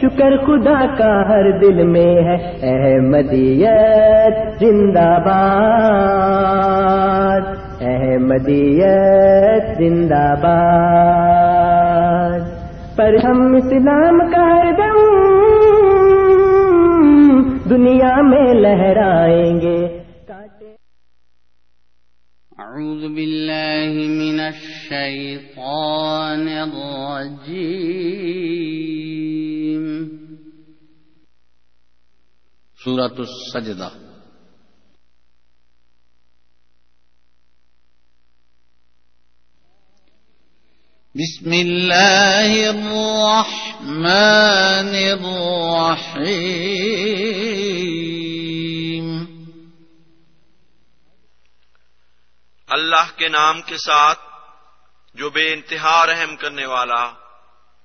شکر خدا کا ہر دل میں ہے۔ احمدیت زندہ باد۔ احمدیت زندہ باد۔ پر ہم اسلام کا ہر دم دنیا میں لہرائیں گے۔ أعوذ بالله من الشيطان الرجيم سورة السجدة. بسم الله الرحمن الرحيم. اللہ کے نام کے ساتھ جو بے انتہا رحم کرنے والا،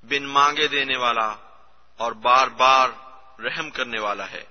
بن مانگے دینے والا اور بار بار رحم کرنے والا ہے۔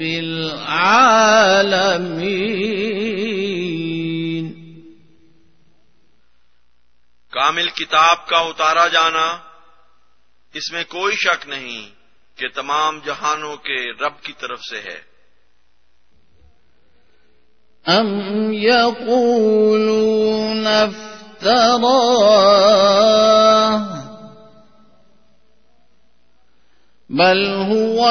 العالمين کامل کتاب کا اتارا جانا اس میں کوئی شک نہیں کہ تمام جہانوں کے رب کی طرف سے ہے۔ أم يقولون افتراه بل هو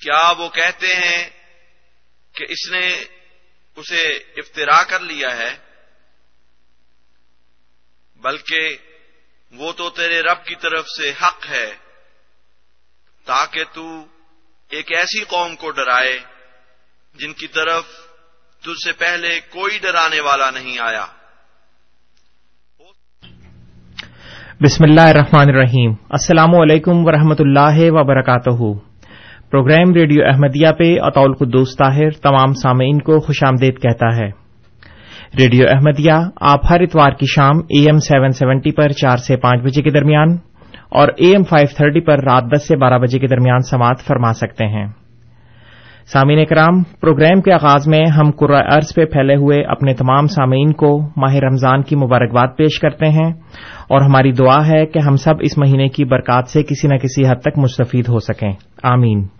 کیا وہ کہتے ہیں کہ اس نے اسے افطرا کر لیا ہے؟ بلکہ وہ تو تیرے رب کی طرف سے حق ہے، تاکہ تو ایک ایسی قوم کو ڈرائے جن کی طرف تجھ سے پہلے کوئی ڈرانے والا نہیں آیا۔ بسم اللہ الرحمن الرحیم۔ السلام علیکم ورحمۃ اللہ وبرکاتہ۔ پروگرام ریڈیو احمدیہ پہ اطول قدوس طاہر تمام سامعین کو خوش آمدید کہتا ہے۔ ریڈیو احمدیہ آپ ہر اتوار کی شام اے ایم سیون سیونٹی پر چار سے پانچ بجے کے درمیان اور اے ایم فائیو تھرٹی پر رات دس سے بارہ بجے کے درمیان سماعت فرما سکتے ہیں۔ سامعین کرام پروگرام کے آغاز میں ہم قرآ ارض پہ پھیلے ہوئے اپنے تمام سامعین کو ماہ رمضان کی مبارکباد پیش کرتے ہیں اور ہماری دعا ہے کہ ہم سب اس مہینے کی برکات سے کسی نہ کسی حد تک مستفید ہو سکیں۔ آمین۔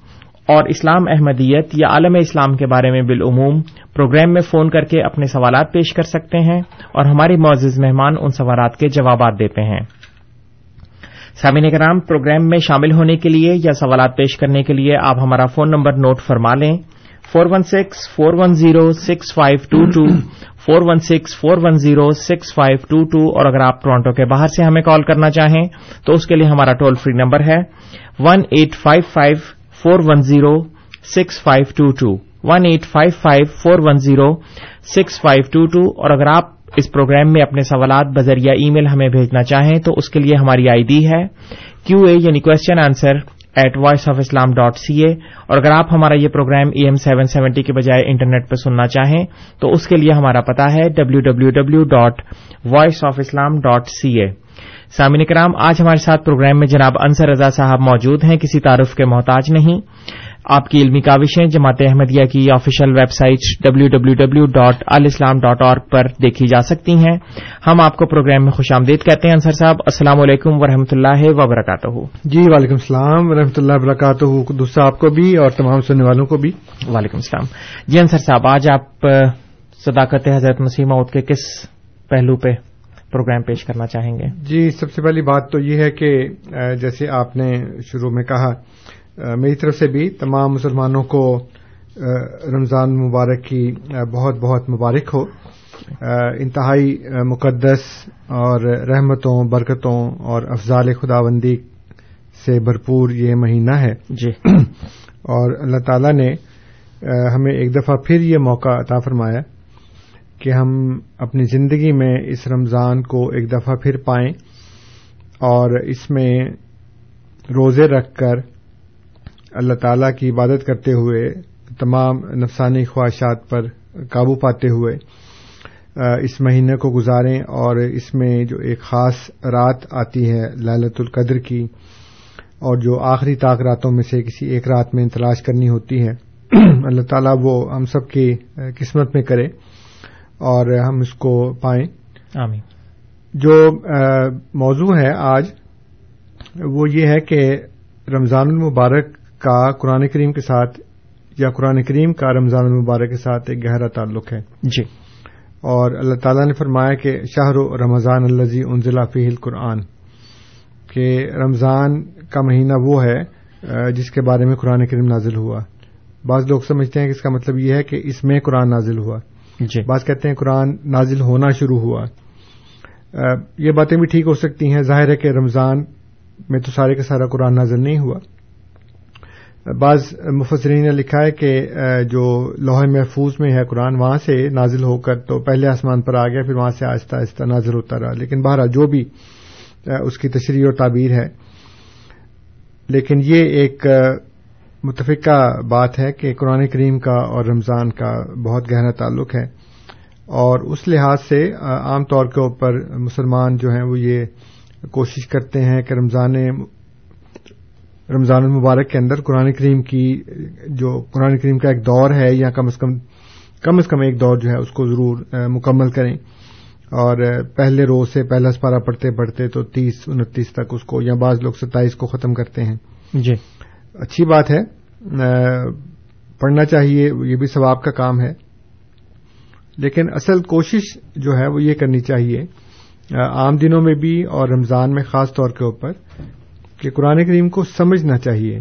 اور اسلام احمدیت یا عالم اسلام کے بارے میں بالعموم پروگرام میں فون کر کے اپنے سوالات پیش کر سکتے ہیں اور ہمارے معزز مہمان ان سوالات کے جوابات دیتے ہیں۔ سامعین کرام پروگرام میں شامل ہونے کے لیے یا سوالات پیش کرنے کے لیے آپ ہمارا فون نمبر نوٹ فرما لیں۔ Four one six, four one zero, six five two two, four one six, four one zero, six five two two اور اگر آپ ٹورانٹو کے باہر سے ہمیں کال کرنا چاہیں تو اس کے لیے ہمارا ٹول فری نمبر ہے۔ One eight five five four one zero six five two two, one eight five five four one zero six five two two, اور اگر آپ اس پروگرام میں اپنے سوالات بذریعہ ای میل ہمیں بھیجنا چاہیں تو اس کے لیے ہماری آئی ڈی ہے کیو اے یعنی question answer at Voice of Islam dot C A اور اگر آپ ہمارا یہ programme A M seven seventy کے بجائے انٹرنیٹ پہ سننا چاہیں تو اس کے لیے ہمارا پتا ہے W W W dot voice of Islam dot C A سامعین کرام آج ہمارے ساتھ پروگرام میں جناب انصر رضا صاحب موجود ہیں کسی تعارف کے محتاج نہیں۔ آپ کی علمی کاوشیں جماعت احمدیہ کی official website W W W dot alislam dot اور پر دیکھی جا سکتی ہیں۔ ہم آپ کو پروگرام میں خوش آمدید کہتے ہیں۔ انصر صاحب السلام علیکم ورحمۃ اللہ وبرکاتہ۔ جی وعلیکم السلام ورحمۃ اللہ وبرکاتہ آپ کو بھی اور تمام سننے والوں کو بھی۔ وعلیکم السلام۔ جی انصر صاحب آج آپ صداقت حضرت مسیح موت کے کس پہلو پہ پروگرام پیش کرنا چاہیں گے؟ جی سب سے پہلی بات تو یہ ہے کہ جیسے آپ نے شروع میں کہا میری طرف سے بھی تمام مسلمانوں کو رمضان مبارک کی بہت بہت مبارک ہو۔ انتہائی مقدس اور رحمتوں برکتوں اور افضال خداوندی سے بھرپور یہ مہینہ ہے۔ جی۔ اور اللہ تعالی نے ہمیں ایک دفعہ پھر یہ موقع عطا فرمایا کہ ہم اپنی زندگی میں اس رمضان کو ایک دفعہ پھر پائیں اور اس میں روزے رکھ کر اللہ تعالی کی عبادت کرتے ہوئے تمام نفسانی خواہشات پر قابو پاتے ہوئے اس مہینے کو گزاریں اور اس میں جو ایک خاص رات آتی ہے لالت القدر کی اور جو آخری طاق راتوں میں سے کسی ایک رات میں تلاش کرنی ہوتی ہے، اللہ تعالیٰ وہ ہم سب کی قسمت میں کرے۔ اور ہم اس کو پائیں۔ آمین۔ جو موضوع ہے آج وہ یہ ہے کہ رمضان المبارک کا قرآن کریم کے ساتھ یا قرآن کریم کا رمضان المبارک کے ساتھ ایک گہرا تعلق ہے۔ جی۔ اور اللہ تعالیٰ نے فرمایا کہ شاہ رمضان الزی انزلہ فی القرآن کہ رمضان کا مہینہ وہ ہے جس کے بارے میں قرآن کریم نازل ہوا۔ بعض لوگ سمجھتے ہیں کہ اس کا مطلب یہ ہے کہ اس میں قرآن نازل ہوا۔ جی۔ بعض کہتے ہیں قرآن نازل ہونا شروع ہوا۔ یہ باتیں بھی ٹھیک ہو سکتی ہیں۔ ظاہر ہے کہ رمضان میں تو سارے کا سارا قرآن نازل نہیں ہوا۔ بعض مفسرین نے لکھا ہے کہ جو لوہے محفوظ میں ہے قرآن، وہاں سے نازل ہو کر تو پہلے آسمان پر آ گیا، پھر وہاں سے آہستہ آہستہ نازل ہوتا رہا۔ لیکن بہرحال جو بھی اس کی تشریح اور تعبیر ہے۔ لیکن یہ ایک متفقہ بات ہے کہ قرآن کریم کا اور رمضان کا بہت گہرا تعلق ہے اور اس لحاظ سے عام طور کے اوپر مسلمان جو ہیں وہ یہ کوشش کرتے ہیں کہ رمضان رمضان المبارک کے اندر قرآن کریم کی جو قرآن کریم کا ایک دور ہے یا کم از کم کم از کم ایک دور جو ہے اس کو ضرور مکمل کریں۔ اور پہلے روز سے پہلا سپارہ پڑھتے پڑھتے تو تیس، انتیس تک اس کو یا بعض لوگ ستائیس کو ختم کرتے ہیں۔ جی۔ اچھی بات ہے۔ پڑھنا چاہیے، یہ بھی ثواب کا کام ہے۔ لیکن اصل کوشش جو ہے وہ یہ کرنی چاہیے عام دنوں میں بھی اور رمضان میں خاص طور کے اوپر کہ قرآن کریم کو سمجھنا چاہیے۔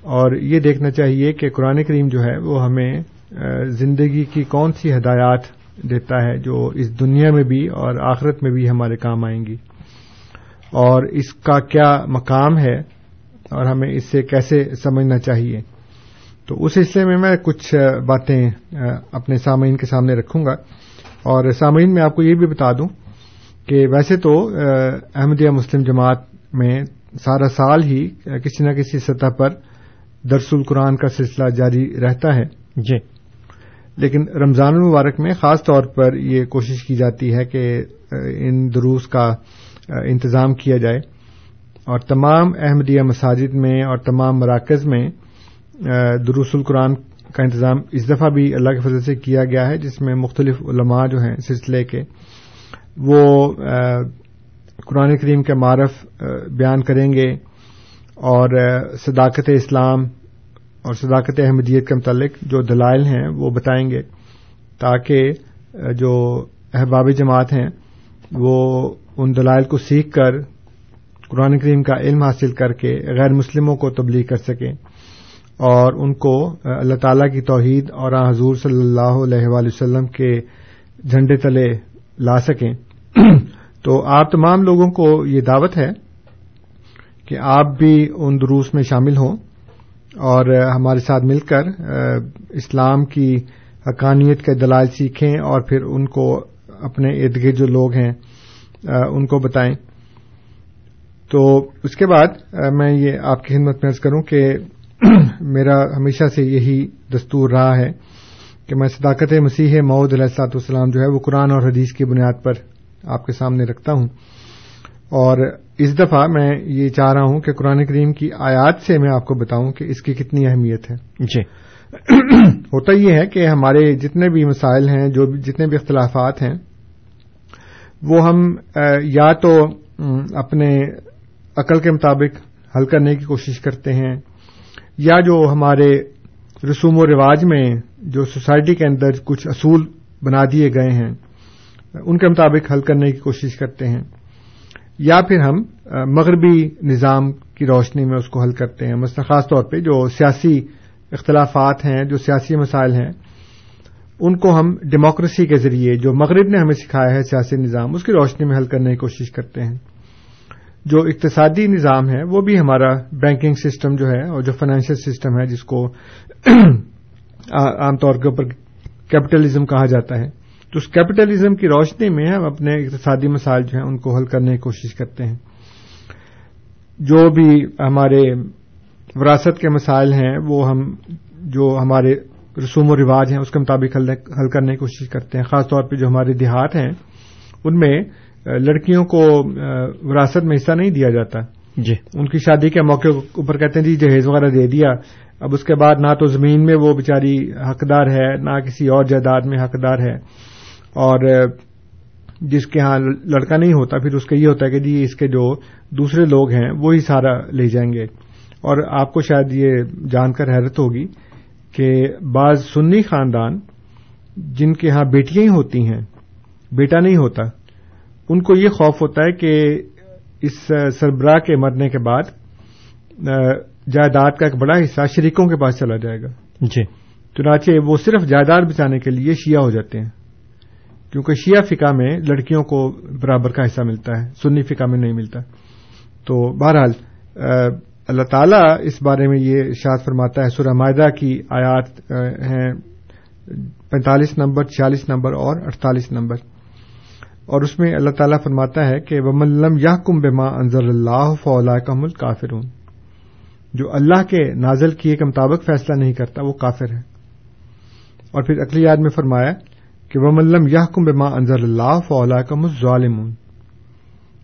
اور یہ دیکھنا چاہیے کہ قرآن کریم جو ہے وہ ہمیں زندگی کی کون سی ہدایات دیتا ہے جو اس دنیا میں بھی اور آخرت میں بھی ہمارے کام آئیں گی۔ اور اس کا کیا مقام ہے اور ہمیں اس سے کیسے سمجھنا چاہیے۔ تو اس سلسلے میں میں کچھ باتیں اپنے سامعین کے سامنے رکھوں گا۔ اور سامعین میں آپ کو یہ بھی بتا دوں کہ ویسے تو احمدیہ مسلم جماعت میں سارا سال ہی کسی نہ کسی سطح پر درس القرآن کا سلسلہ جاری رہتا ہے۔ جی۔ لیکن رمضان المبارک میں خاص طور پر یہ کوشش کی جاتی ہے کہ ان دروس کا انتظام کیا جائے۔ اور تمام احمدیہ مساجد میں اور تمام مراکز میں دروس القرآن کا انتظام اس دفعہ بھی اللہ کے فضل سے کیا گیا ہے، جس میں مختلف علماء جو ہیں سلسلے کے، وہ قرآن کریم کے معرف بیان کریں گے اور صداقت اسلام اور صداقت احمدیت کے متعلق جو دلائل ہیں وہ بتائیں گے تاکہ جو احباب جماعت ہیں وہ ان دلائل کو سیکھ کر قرآن کریم کا علم حاصل کر کے غیر مسلموں کو تبلیغ کر سکیں اور ان کو اللہ تعالی کی توحید اور حضور صلی اللہ علیہ وآلہ وسلم کے جھنڈے تلے لا سکیں۔ تو آپ تمام لوگوں کو یہ دعوت ہے کہ آپ بھی ان دروس میں شامل ہوں اور ہمارے ساتھ مل کر اسلام کی حقانیت کے دلائل سیکھیں اور پھر ان کو اپنے ارد گرد جو لوگ ہیں ان کو بتائیں۔ تو اس کے بعد میں یہ آپ کی خدمت میں عرض کروں کہ میرا ہمیشہ سے یہی دستور رہا ہے کہ میں صداقت مسیح معود علیہ السلاط والسلام جو ہے وہ قرآن اور حدیث کی بنیاد پر آپ کے سامنے رکھتا ہوں۔ اور اس دفعہ میں یہ چاہ رہا ہوں کہ قرآن کریم کی آیات سے میں آپ کو بتاؤں کہ اس کی کتنی اہمیت ہے۔ جی۔ ہوتا یہ ہے کہ ہمارے جتنے بھی مسائل ہیں جو جتنے بھی اختلافات ہیں وہ ہم یا تو اپنے عقل کے مطابق حل کرنے کی کوشش کرتے ہیں یا جو ہمارے رسوم و رواج میں جو سوسائٹی کے اندر کچھ اصول بنا دیے گئے ہیں، ان کے مطابق حل کرنے کی کوشش کرتے ہیں۔ یا پھر ہم مغربی نظام کی روشنی میں اس کو حل کرتے ہیں۔ مثلا خاص طور پہ جو سیاسی اختلافات ہیں، جو سیاسی مسائل ہیں، ان کو ہم ڈیموکریسی کے ذریعے، جو مغرب نے ہمیں سکھایا ہے سیاسی نظام، اس کی روشنی میں حل کرنے کی کوشش کرتے ہیں۔ جو اقتصادی نظام ہے، وہ بھی ہمارا بینکنگ سسٹم جو ہے اور جو فائنینشیل سسٹم ہے، جس کو عام طور کے اوپر کیپٹلزم کہا جاتا ہے۔ تو اس کیپٹلزم کی روشنی میں ہم اپنے اقتصادی مسائل جو ہیں، ان کو حل کرنے کی کوشش کرتے ہیں۔ جو بھی ہمارے وراثت کے مسائل ہیں، وہ ہم، جو ہمارے رسوم و رواج ہیں، اس کے مطابق حل کرنے کی کوشش کرتے ہیں۔ خاص طور پہ جو ہمارے دیہات ہیں، ان میں لڑکیوں کو وراثت میں حصہ نہیں دیا جاتا۔ جی۔ ان کی شادی کے موقع اوپر کہتے ہیں جی جہیز وغیرہ دے دیا۔ اب اس کے بعد نہ تو زمین میں وہ بیچاری حقدار ہے نہ کسی اور جائیداد میں حقدار ہے۔ اور جس کے ہاں لڑکا نہیں ہوتا پھر اس کا یہ ہوتا ہے کہ جی اس کے جو دوسرے لوگ ہیں وہی سارا لے جائیں گے۔ اور آپ کو شاید یہ جان کر حیرت ہوگی کہ بعض سنی خاندان جن کے ہاں بیٹیاں ہی ہوتی ہیں بیٹا نہیں ہوتا ان کو یہ خوف ہوتا ہے کہ اس سربراہ کے مرنے کے بعد جائیداد کا ایک بڑا حصہ شریکوں کے پاس چلا جائے گا۔ جی۔ چنانچہ وہ صرف جائیداد بچانے کے لیے شیعہ ہو جاتے ہیں کیونکہ شیعہ فقہ میں لڑکیوں کو برابر کا حصہ ملتا ہے سنی فقہ میں نہیں ملتا۔ تو بہرحال اللہ تعالیٰ اس بارے میں یہ شاد فرماتا ہے سورہ معدہ کی آیات ہیں پینتالیس نمبر چھیالیس نمبر اور اڑتالیس نمبر۔ اور اس میں اللہ تعالیٰ فرماتا ہے کہ وہ یا کم بما انضر اللہ فولا کم الکافرون جو اللہ کے نازل کیے کے مطابق فیصلہ نہیں کرتا، وہ کافر ہے۔ اور پھر اگلی یاد میں فرمایا کہ وہ ملم یا کم بما انضر اللہ فولا کم ظالمون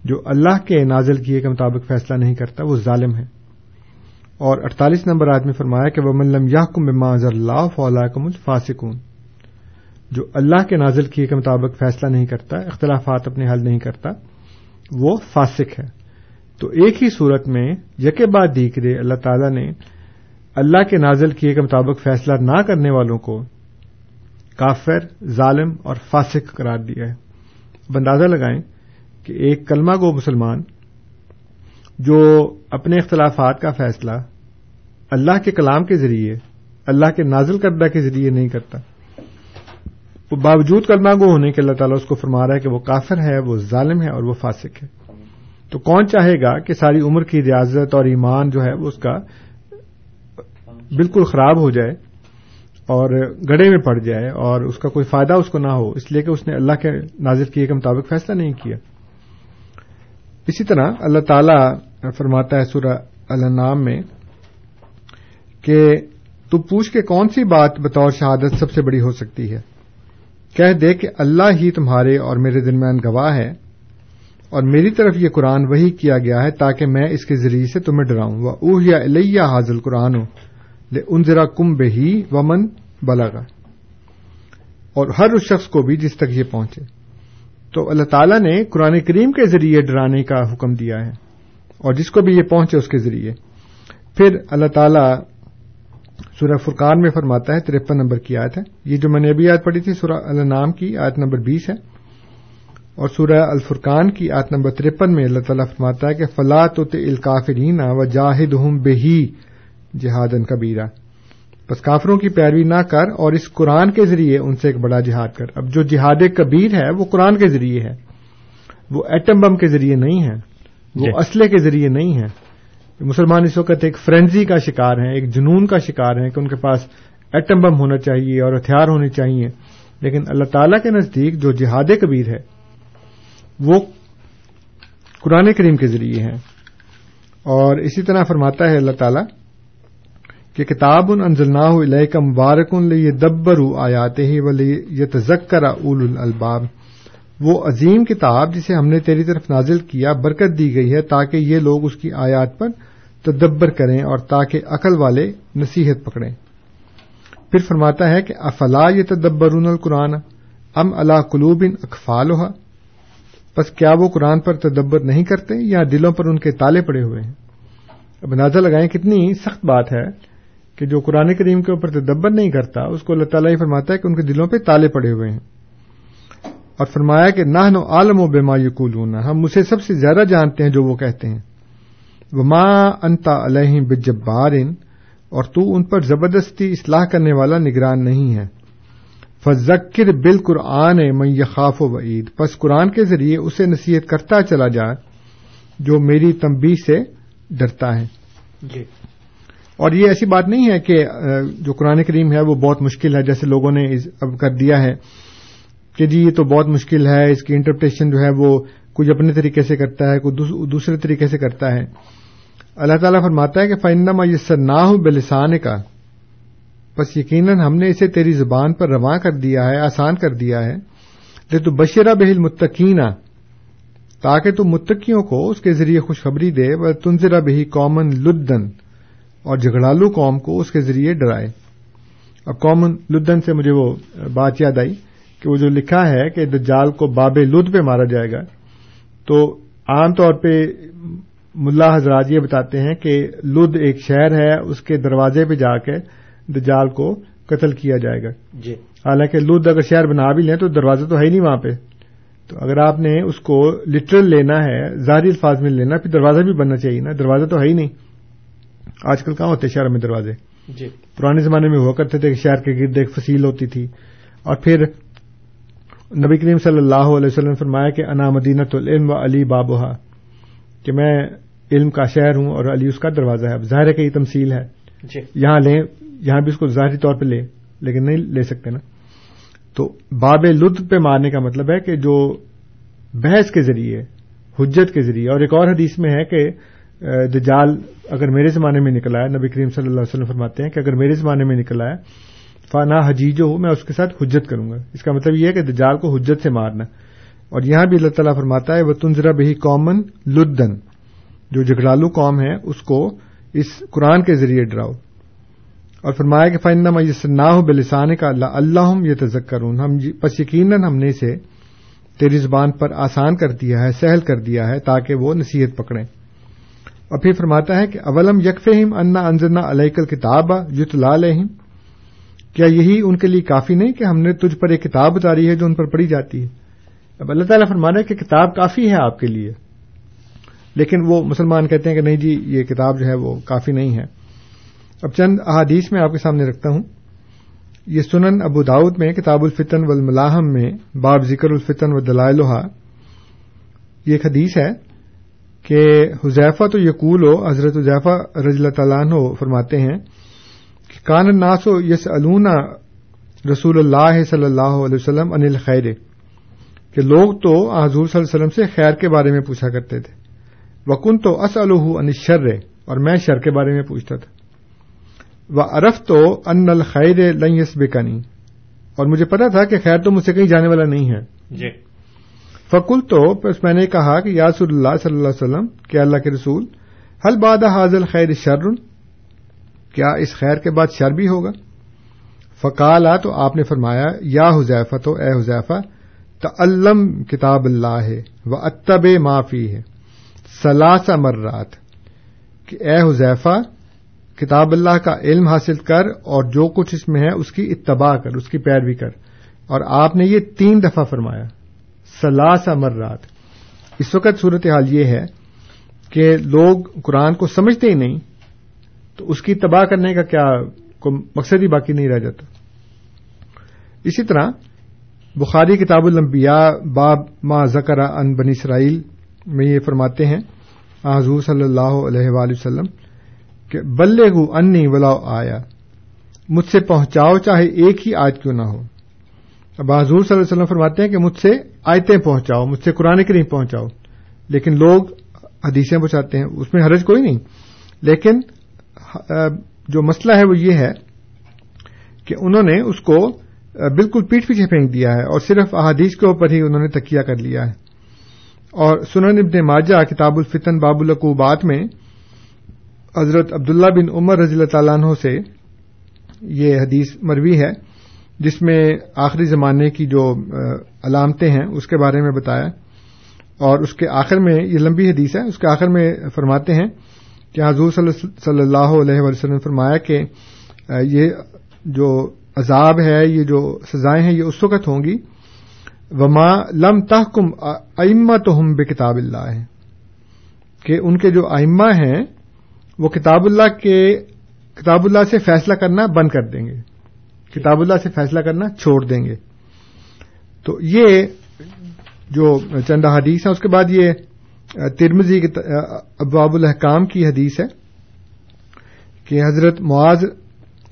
جو اللہ کے نازل کیے کے مطابق فیصلہ نہیں کرتا، وہ ظالم ہے۔ اور اڑتالیس نمبر آدمی فرمایا کہ وہ ملم یا کم بما انضر اللہ فولا کم الفاسکون جو اللہ کے نازل کیے کے مطابق فیصلہ نہیں کرتا، اختلافات اپنے حل نہیں کرتا، وہ فاسق ہے۔ تو ایک ہی صورت میں یکے بعد دیکھے اللہ تعالی نے اللہ کے نازل کیے کے مطابق فیصلہ نہ کرنے والوں کو کافر، ظالم اور فاسق قرار دیا ہے۔ اب اندازہ لگائیں کہ ایک کلمہ گو مسلمان جو اپنے اختلافات کا فیصلہ اللہ کے کلام کے ذریعے، اللہ کے نازل کردہ کے ذریعے نہیں کرتا۔ وہ باوجود کلمہ گو ہونے کے اللہ تعالیٰ اس کو فرما رہا ہے کہ وہ کافر ہے، وہ ظالم ہے اور وہ فاسق ہے۔ تو کون چاہے گا کہ ساری عمر کی ریاضت اور ایمان جو ہے وہ اس کا بالکل خراب ہو جائے اور گڑے میں پڑ جائے اور اس کا کوئی فائدہ اس کو نہ ہو، اس لیے کہ اس نے اللہ کے نازر کیے کے مطابق فیصلہ نہیں کیا۔ اسی طرح اللہ تعالی فرماتا ہے سورہ النام میں کہ تو پوچھ کے کون سی بات بطور شہادت سب سے بڑی ہو سکتی ہے؟ کہہ دے کہ اللہ ہی تمہارے اور میرے درمیان گواہ ہے اور میری طرف یہ قرآن وہی کیا گیا ہے تاکہ میں اس کے ذریعے سے تمہیں ڈراؤں۔ وہ اوہیا الیہ حاضل قرآن ہو ان ذرا کم بہی ومن بلغا اور ہر اس شخص کو بھی جس تک یہ پہنچے۔ تو اللہ تعالیٰ نے قرآن کریم کے ذریعے ڈرانے کا حکم دیا ہے اور جس کو بھی یہ پہنچے اس کے ذریعے۔ پھر اللہ تعالیٰ سورہ فرقان میں فرماتا ہے ترپن نمبر کی آیت ہے۔ یہ جو میں نے ابھی آیت پڑھی تھی سورہ النام کی آیت نمبر بیس ہے۔ اور سورہ الفرقان کی آیت نمبر ترپن میں اللہ تعالیٰ فرماتا ہے کہ فلاں تو الکافرین و جاہد ہوں بہی جہاد کبیرہ۔ بس کافروں کی پیروی نہ کر اور اس قرآن کے ذریعے ان سے ایک بڑا جہاد کر۔ اب جو جہاد کبیر ہے وہ قرآن کے ذریعے ہے۔ وہ ایٹم بم کے ذریعے نہیں ہے۔ وہ۔ اسلحے کے ذریعے نہیں ہے۔ مسلمان اس وقت ایک فرینزی کا شکار ہیں، ایک جنون کا شکار ہیں کہ ان کے پاس ایٹم بم ہونا چاہیے اور ہتھیار ہونے چاہیے۔ لیکن اللہ تعالی کے نزدیک جو جہاد کبیر ہے، وہ قرآن کریم کے ذریعے ہے اور اسی طرح فرماتا ہے اللہ تعالی کہ کتاب ان انزلناہ الیک مبارک لیدبر آیات ہی ولیتذکر اول الالباب۔ وہ عظیم کتاب جسے ہم نے تیری طرف نازل کیا، برکت دی گئی ہے تاکہ یہ لوگ اس کی آیات پر تدبر کریں اور تاکہ عقل والے نصیحت پکڑیں۔ پھر فرماتا ہے کہ افلا یہ تدبرون القرآن ام اللہ قلوب ان اقفالحا بس کیا وہ قرآن پر تدبر نہیں کرتے یا دلوں پر ان کے تالے پڑے ہوئے ہیں؟ اب اندازہ لگائیں کتنی سخت بات ہے کہ جو قرآن کریم کے اوپر تدبر نہیں کرتا، اس کو اللہ تعالیٰ ہی فرماتا ہے کہ ان کے دلوں پہ تالے پڑے ہوئے ہیں۔ اور فرمایا کہ نہ نو عالم و بیما یقولون، ہم اسے سب سے زیادہ جانتے ہیں جو وہ کہتے ہیں۔ وہ ماں انتا علیہ بجبارن اور تو ان پر زبردستی اصلاح کرنے والا نگران نہیں ہے۔ فذکر بال قرآن میں یخاف و وعید بس قرآن کے ذریعے اسے نصیحت کرتا چلا جائے جو میری تمبی سے ڈرتا ہے۔ جی۔ اور یہ ایسی بات نہیں ہے کہ جو قرآن کریم ہے وہ بہت مشکل ہے جیسے لوگوں نے اب کر دیا ہے کہ جی یہ تو بہت مشکل ہے اس کی انٹرپریشن جو ہے وہ کچھ اپنے طریقے سے کرتا ہے کوئی دوسرے طریقے سے کرتا ہے۔ اللہ تعالیٰ فرماتا ہے کہ فائنما یہ نہ بلسان کا بس یقیناً ہم نے اسے تیری زبان پر رواں کر دیا ہے، آسان کر دیا ہے۔ لے تو بشرا بہل متقینہ تاکہ تو متقیوں کو اس کے ذریعے خوشخبری دے۔ و تنظرا بہی قومن لدن اور جھگڑالو قوم کو اس کے ذریعے ڈرائے۔ اب قومن لدن سے مجھے وہ بات یاد آئی کہ وہ جو لکھا ہے کہ دجال کو باب لد پہ مارا جائے گا۔ تو عام طور پہ ملا حضرات یہ بتاتے ہیں کہ لد ایک شہر ہے اس کے دروازے پہ جا کے دجال کو قتل کیا جائے گا۔ جی۔ حالانکہ لد اگر شہر بنا بھی لیں تو دروازہ تو ہے ہی نہیں وہاں پہ۔ تو اگر آپ نے اس کو لٹرل لینا ہے ظاہری الفاظ میں لینا پھر دروازہ بھی بننا چاہیے نا دروازہ تو ہے ہی نہیں۔ آج کل کہاں ہوتے شہر میں دروازے؟ جی۔ پرانے زمانے میں ہوا کرتے تھے کہ شہر کے گرد ایک فصیل ہوتی تھی۔ اور پھر نبی کریم صلی اللہ علیہ وسلم نے فرمایا کہ انا مدینت العلم و علی بابوہا کہ میں علم کا شہر ہوں اور علی اس کا دروازہ ہے۔ اب ظاہر ہے کہ یہ تمثیل ہے۔ جی۔ یہاں لیں یہاں بھی اس کو ظاہری طور پہ لیں لیکن نہیں لے سکتے نا۔ تو باب لطف پہ مارنے کا مطلب ہے کہ جو بحث کے ذریعے حجت کے ذریعے اور ایک اور حدیث میں ہے کہ دجال اگر میرے زمانے میں نکل آیا نبی کریم صلی اللہ علیہ وسلم فرماتے ہیں کہ اگر میرے زمانے میں نکل آیا فانا حجیج ہوں میں اس کے ساتھ حجت کروں گا۔ اس کا مطلب یہ ہے کہ دجال کو حجت سے مارنا۔ اور یہاں بھی اللہ تعالیٰ فرماتا ہے وہ تنظرا بہی قومن لدن جو جگڑالو قوم ہے اس کو اس قرآن کے ذریعے ڈراؤ۔ اور فرمایا کہ فائنہ میس نہ ہو بلسان کا اللہ اللہ یہ تذکر ہم جی- پس یقیناً ہم نے اسے تیری زبان پر آسان کر دیا ہے، سہل کر دیا ہے، تاکہ وہ نصیحت پکڑیں۔ اور پھر فرماتا ہے کہ، اولم یکفہم انا انزلنا علیکل کتاب یت لالہم کیا یہی ان کے لیے کافی نہیں کہ ہم نے تجھ پر ایک کتاب اتاری ہے جو ان پر پڑھی جاتی ہے؟ اب اللہ تعالیٰ فرمانا ہے کہ کتاب کافی ہے آپ کے لیے۔ لیکن وہ مسلمان کہتے ہیں کہ نہیں جی یہ کتاب جو ہے وہ کافی نہیں ہے۔ اب چند احادیث میں آپ کے سامنے رکھتا ہوں۔ یہ سنن ابو داود میں، کتاب الفتن والملاحم میں، باب ذکر الفتن و دلائلحا یہ ایک حدیث ہے کہ حذیفہ تو یقول ہو، حضرت حذیفہ رضی اللہ تعالیٰ عنہ فرماتے ہیں کان ناسو یس الونا رسول اللہ صلی اللہ علیہ وسلم انل خیر کہ لوگ تو حضور صلی اللہ علیہ وسلم سے خیر کے بارے میں پوچھا کرتے تھے۔ وکن تو اس ان شر اور میں شر کے بارے میں پوچھتا تھا۔ وہ ارف تو ان الخیر لئیس بےکانی اور مجھے پتا تھا کہ خیر تو مجھ سے کہیں جانے والا نہیں ہے۔ جی۔ فکل تو بس میں نے کہا کہ یاسر اللہ صلی اللہ علیہ وسلم کیا اللہ کے رسول حل باد حاضل خیر شر؟ کیا اس خیر کے بعد شر بھی ہوگا؟ فقالا تو آپ نے فرمایا، یا حذیفہ تو اے حذیفہ تعلم کتاب اللہ ہے و اتب معافی ہے سلاسا مرات، کہ اے حذیفہ، کتاب اللہ کا علم حاصل کر اور جو کچھ اس میں ہے اس کی اتباع کر، اس کی پیروی کر۔ اور آپ نے یہ تین دفعہ فرمایا سلاسا مرات۔ اس وقت صورتحال یہ ہے کہ لوگ قرآن کو سمجھتے ہی نہیں تو اس کی تباہ کرنے کا کیا مقصد ہی باقی نہیں رہ جاتا؟ اسی طرح بخاری کتاب الانبیاء، باب ما ذکر ان بنی اسرائیل میں یہ فرماتے ہیں حضور صلی اللہ علیہ وآلہ وسلم، کہ بلے گو انی ولاؤ آیا مجھ سے پہنچاؤ چاہے ایک ہی آیت کیوں نہ ہو۔ اب حضور صلی اللہ علیہ وسلم فرماتے ہیں کہ مجھ سے آیتیں پہنچاؤ، مجھ سے قرآن کریم پہنچاؤ۔ لیکن لوگ حدیثیں پہنچاتے ہیں، اس میں حرج کوئی نہیں۔ لیکن جو مسئلہ ہے وہ یہ ہے کہ انہوں نے اس کو بالکل پیٹ پیچھے پھینک دیا ہے اور صرف احادیث کے اوپر ہی انہوں نے تکیہ کر لیا ہے۔ اور سنن ابن ماجہ، کتاب الفتن، باب القوبات میں حضرت عبداللہ بن عمر رضی اللہ تعالیٰ عنہ سے یہ حدیث مروی ہے، جس میں آخری زمانے کی جو علامتیں ہیں، اس کے بارے میں بتایا۔ اور اس کے آخر میں، یہ لمبی حدیث ہے، اس کے آخر میں فرماتے ہیں کہ حضور صلی اللہ علیہ وسلم نے فرمایا کہ یہ جو عذاب ہے، یہ جو سزائیں ہیں، یہ اس وقت ہوں گی۔ وما لم تحکم ائمہ تو ہم بے کتاب اللہ ہے کہ ان کے جو ائمہ ہیں، وہ کتاب اللہ کے کتاب اللہ سے فیصلہ کرنا بند کر دیں گے۔ کتاب اللہ سے فیصلہ کرنا چھوڑ دیں گے۔ تو یہ جو چند حدیث ہے اس کے بعد یہ ترمزی ابواب الحکام کی حدیث ہے کہ حضرت معاذ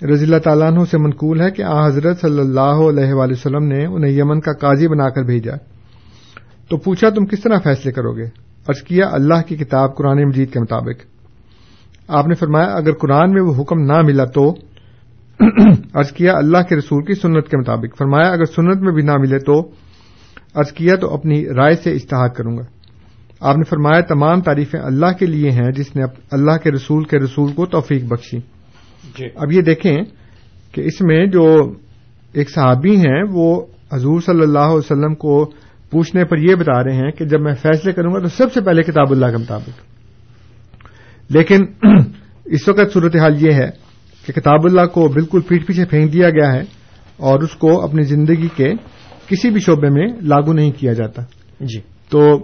رضی اللہ تعالیٰ عنہ سے منقول ہے کہ آ، حضرت صلی اللہ علیہ وآلہ وسلم نے انہیں یمن کا قاضی بنا کر بھیجا۔ تو پوچھا تم کس طرح فیصلے کرو گے؟ عرض کیا اللہ کی کتاب قرآن مجید کے مطابق۔ آپ نے فرمایا، اگر قرآن میں وہ حکم نہ ملا تو عرض کیا اللہ کے رسول کی سنت کے مطابق۔ فرمایا، اگر سنت میں بھی نہ ملے تو عرض کیا تو اپنی رائے سے اشتہار کروں گا۔ آپ نے فرمایا تمام تعریفیں اللہ کے لیے ہیں جس نے اللہ کے رسول کے رسول کو توفیق بخشی۔ جی۔ اب یہ دیکھیں کہ اس میں جو ایک صحابی ہیں وہ حضور صلی اللہ علیہ وسلم کو پوچھنے پر یہ بتا رہے ہیں کہ جب میں فیصلے کروں گا تو سب سے پہلے کتاب اللہ کے مطابق۔ لیکن اس وقت صورتحال یہ ہے کہ کتاب اللہ کو بالکل پیٹ پیچھے پھینک دیا گیا ہے اور اس کو اپنی زندگی کے کسی بھی شعبے میں لاگو نہیں کیا جاتا۔ جی۔ تو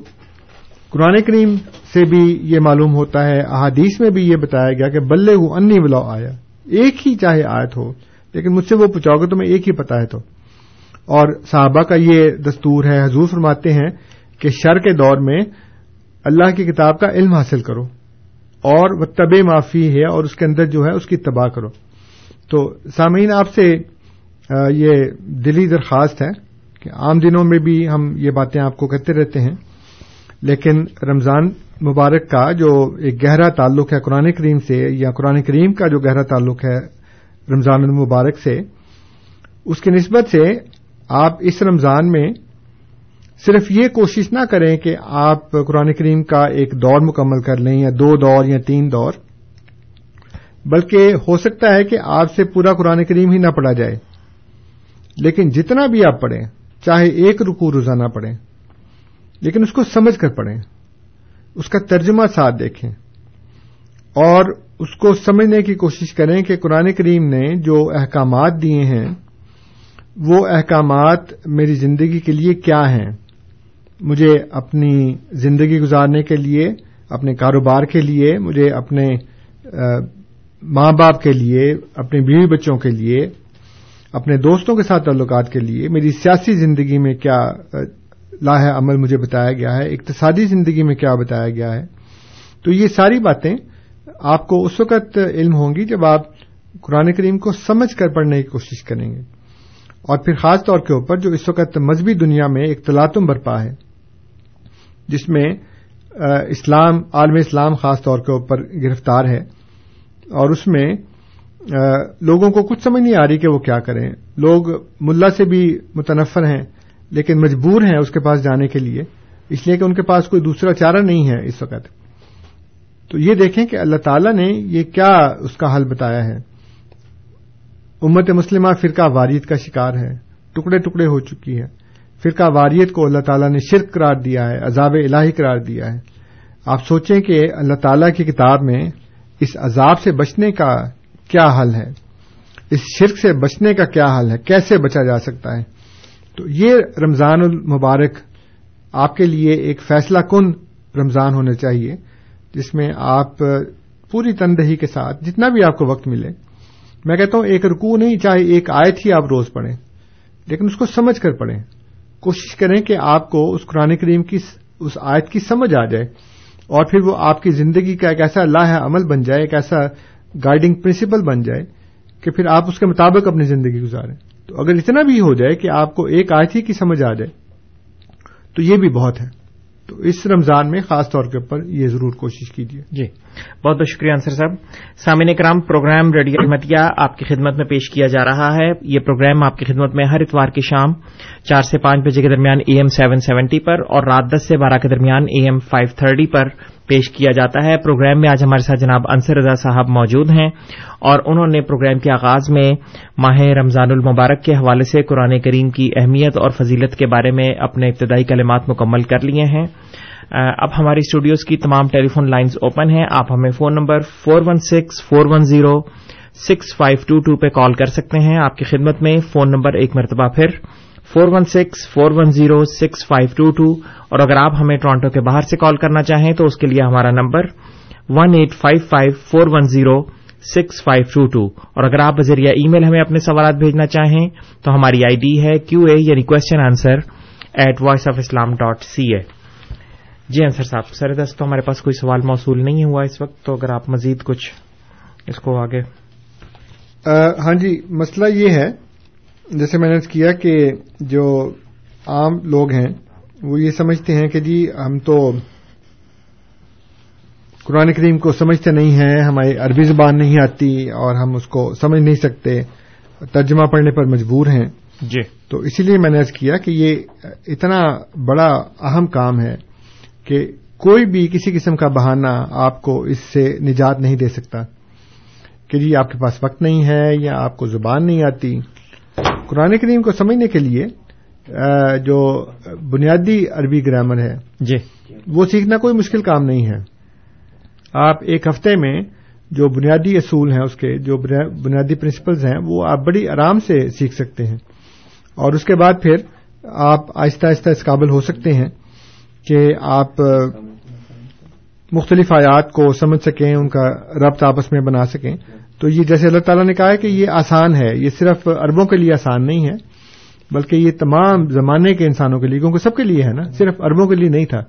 قرآن کریم سے بھی یہ معلوم ہوتا ہے، احادیث میں بھی یہ بتایا گیا کہ بلے ہوں انی بلا آیا ایک ہی چاہے آیت ہو، لیکن مجھ سے وہ پوچھاؤ گے تو میں ایک ہی پتا ہے تو۔ اور صحابہ کا یہ دستور ہے، حضور فرماتے ہیں کہ شر کے دور میں اللہ کی کتاب کا علم حاصل کرو اور وہ طب معافی ہے اور اس کے اندر جو ہے اس کی تباہ کرو۔ تو سامعین، آپ سے یہ دلی درخواست ہے کہ عام دنوں میں بھی ہم یہ باتیں آپ کو کہتے رہتے ہیں۔ لیکن رمضان مبارک کا جو ایک گہرا تعلق ہے قرآن کریم سے، یا قرآن کریم کا جو گہرا تعلق ہے رمضان المبارک سے، اس کی نسبت سے آپ اس رمضان میں صرف یہ کوشش نہ کریں کہ آپ قرآن کریم کا ایک دور مکمل کر لیں، یا دو دور، یا تین دور، بلکہ ہو سکتا ہے کہ آپ سے پورا قرآن کریم ہی نہ پڑھا جائے۔ لیکن جتنا بھی آپ پڑھیں، چاہے ایک رکو روزانہ پڑھیں لیکن اس کو سمجھ کر پڑھیں۔ اس کا ترجمہ ساتھ دیکھیں۔ اور اس کو سمجھنے کی کوشش کریں کہ قرآن کریم نے جو احکامات دیے ہیں، وہ احکامات میری زندگی کے لیے کیا ہیں؟ مجھے اپنی زندگی گزارنے کے لیے، اپنے کاروبار کے لیے، مجھے اپنے ماں باپ کے لیے اپنے بیوی بچوں کے لیے، اپنے دوستوں کے ساتھ تعلقات کے لیے، میری سیاسی زندگی میں کیا لاہ عمل مجھے بتایا گیا ہے، اقتصادی زندگی میں کیا بتایا گیا ہے۔ تو یہ ساری باتیں آپ کو اس وقت علم ہوں گی جب آپ قرآن کریم کو سمجھ کر پڑھنے کی کوشش کریں گے۔ اور پھر خاص طور کے اوپر جو اس وقت مذہبی دنیا میں ایک تلاتم برپا ہے، جس میں اسلام، عالم اسلام خاص طور کے اوپر گرفتار ہے۔ اور اس میں لوگوں کو کچھ سمجھ نہیں آ رہی کہ وہ کیا کریں۔ لوگ ملا سے بھی متنفر ہیں۔ لیکن مجبور ہیں اس کے پاس جانے کے لیے، اس لیے کہ ان کے پاس کوئی دوسرا چارہ نہیں ہے اس وقت۔ تو یہ دیکھیں کہ اللہ تعالی نے یہ کیا اس کا حل بتایا ہے۔ امت مسلمہ فرقہ واریت کا شکار ہے، ٹکڑے ٹکڑے ہو چکی ہے فرقہ واریت کو اللہ تعالیٰ نے شرک قرار دیا ہے، عذاب الہی قرار دیا ہے۔ آپ سوچیں کہ اللہ تعالیٰ کی کتاب میں اس عذاب سے بچنے کا کیا حل ہے؟ اس شرک سے بچنے کا کیا حل ہے؟ کیسے بچا جا سکتا ہے؟ تو یہ رمضان المبارک آپ کے لیے ایک فیصلہ کن رمضان ہونا چاہیے، جس میں آپ پوری تندہی کے ساتھ جتنا بھی آپ کو وقت ملے۔ میں کہتا ہوں، ایک رکوع نہیں، چاہے ایک آیت ہی آپ روز پڑھیں، لیکن اس کو سمجھ کر پڑھیں۔ کوشش کریں کہ آپ کو اس قرآن کریم کی، اس آیت کی سمجھ آ جائے، اور پھر وہ آپ کی زندگی کا ایک ایسا لاہ عمل بن جائے، ایک ایسا گائیڈنگ پرنسپل بن جائے کہ پھر آپ اس کے مطابق اپنی زندگی گزاریں۔ تو اگر اتنا بھی ہو جائے کہ آپ کو ایک آیت ہی کی سمجھ آ جائے، تو یہ بھی بہت ہے۔ تو اس رمضان میں خاص طور کے اوپر یہ ضرور کوشش کیجیے۔ جی بہت بہت شکریہ انصر صاحب۔ سامعین کرام پروگرام ریڈیو احمدیہ آپ کی خدمت میں پیش کیا جا رہا ہے۔ یہ پروگرام آپ کی خدمت میں ہر اتوار کی شام چار سے پانچ بجے کے درمیان اے ایم سیون سیونٹی پر اور رات دس سے بارہ کے درمیان اے ایم فائیو تھرٹی پر پیش کیا جاتا ہے۔ پروگرام میں آج ہمارے ساتھ جناب انصر رضا صاحب موجود ہیں اور انہوں نے پروگرام کے آغاز میں ماہ رمضان المبارک کے حوالے سے قرآن کریم کی اہمیت اور فضیلت کے بارے میں اپنے ابتدائی کلمات مکمل کر لیے ہیں۔ اب ہماری اسٹوڈیوز کی تمام ٹیلی فون لائنز اوپن ہیں۔ آپ ہمیں phone number four one six four one zero six five two two پہ کال کر سکتے ہیں۔ آپ کی خدمت میں فون نمبر ایک مرتبہ پھر four one six, four one zero, six five two two اور اگر آپ ہمیں ٹورانٹو کے باہر سے کال کرنا چاہیں تو اس کے لیے ہمارا number one eight five five, four one zero, six five two two اور اگر آپ بذریعہ ای میل ہمیں اپنے سوالات بھیجنا چاہیں تو ہماری آئی ڈی ہے کیو اے یعنی question G answer at voice of Islam dot C A G Ansar Sahib, sir دست تو ہمارے پاس کوئی سوال موصول نہیں ہوا اس وقت تو اگر آپ مزید کچھ اس کو آگے ہاں جی مسئلہ یہ ہے جیسے میں نے کیا کہ جو عام لوگ ہیں وہ یہ سمجھتے ہیں کہ جی ہم تو قرآن کریم کو سمجھتے نہیں ہیں ہماری عربی زبان نہیں آتی اور ہم اس کو سمجھ نہیں سکتے ترجمہ پڑھنے پر مجبور ہیں۔ جی۔ تو اسی لیے میں نے کیا کہ یہ اتنا بڑا اہم کام ہے کہ کوئی بھی کسی قسم کا بہانہ آپ کو اس سے نجات نہیں دے سکتا کہ جی آپ کے پاس وقت نہیں ہے یا آپ کو زبان نہیں آتی۔ قرآن کریم کو سمجھنے کے لیے جو بنیادی عربی گرامر ہے جی۔ وہ سیکھنا کوئی مشکل کام نہیں ہے۔ آپ ایک ہفتے میں جو بنیادی اصول ہیں اس کے جو بنیادی پرنسپلز ہیں وہ آپ بڑی آرام سے سیکھ سکتے ہیں۔ اور اس کے بعد پھر آپ آہستہ آہستہ اس قابل ہو سکتے ہیں کہ آپ مختلف آیات کو سمجھ سکیں ان کا ربط آپس میں بنا سکیں۔ تو یہ جیسے اللہ تعالیٰ نے کہا ہے کہ یہ آسان ہے، یہ صرف اربوں کے لیے آسان نہیں ہے، بلکہ یہ تمام زمانے کے انسانوں کے لیے، کیونکہ سب کے لیے ہے نا، صرف اربوں کے لیے نہیں تھا۔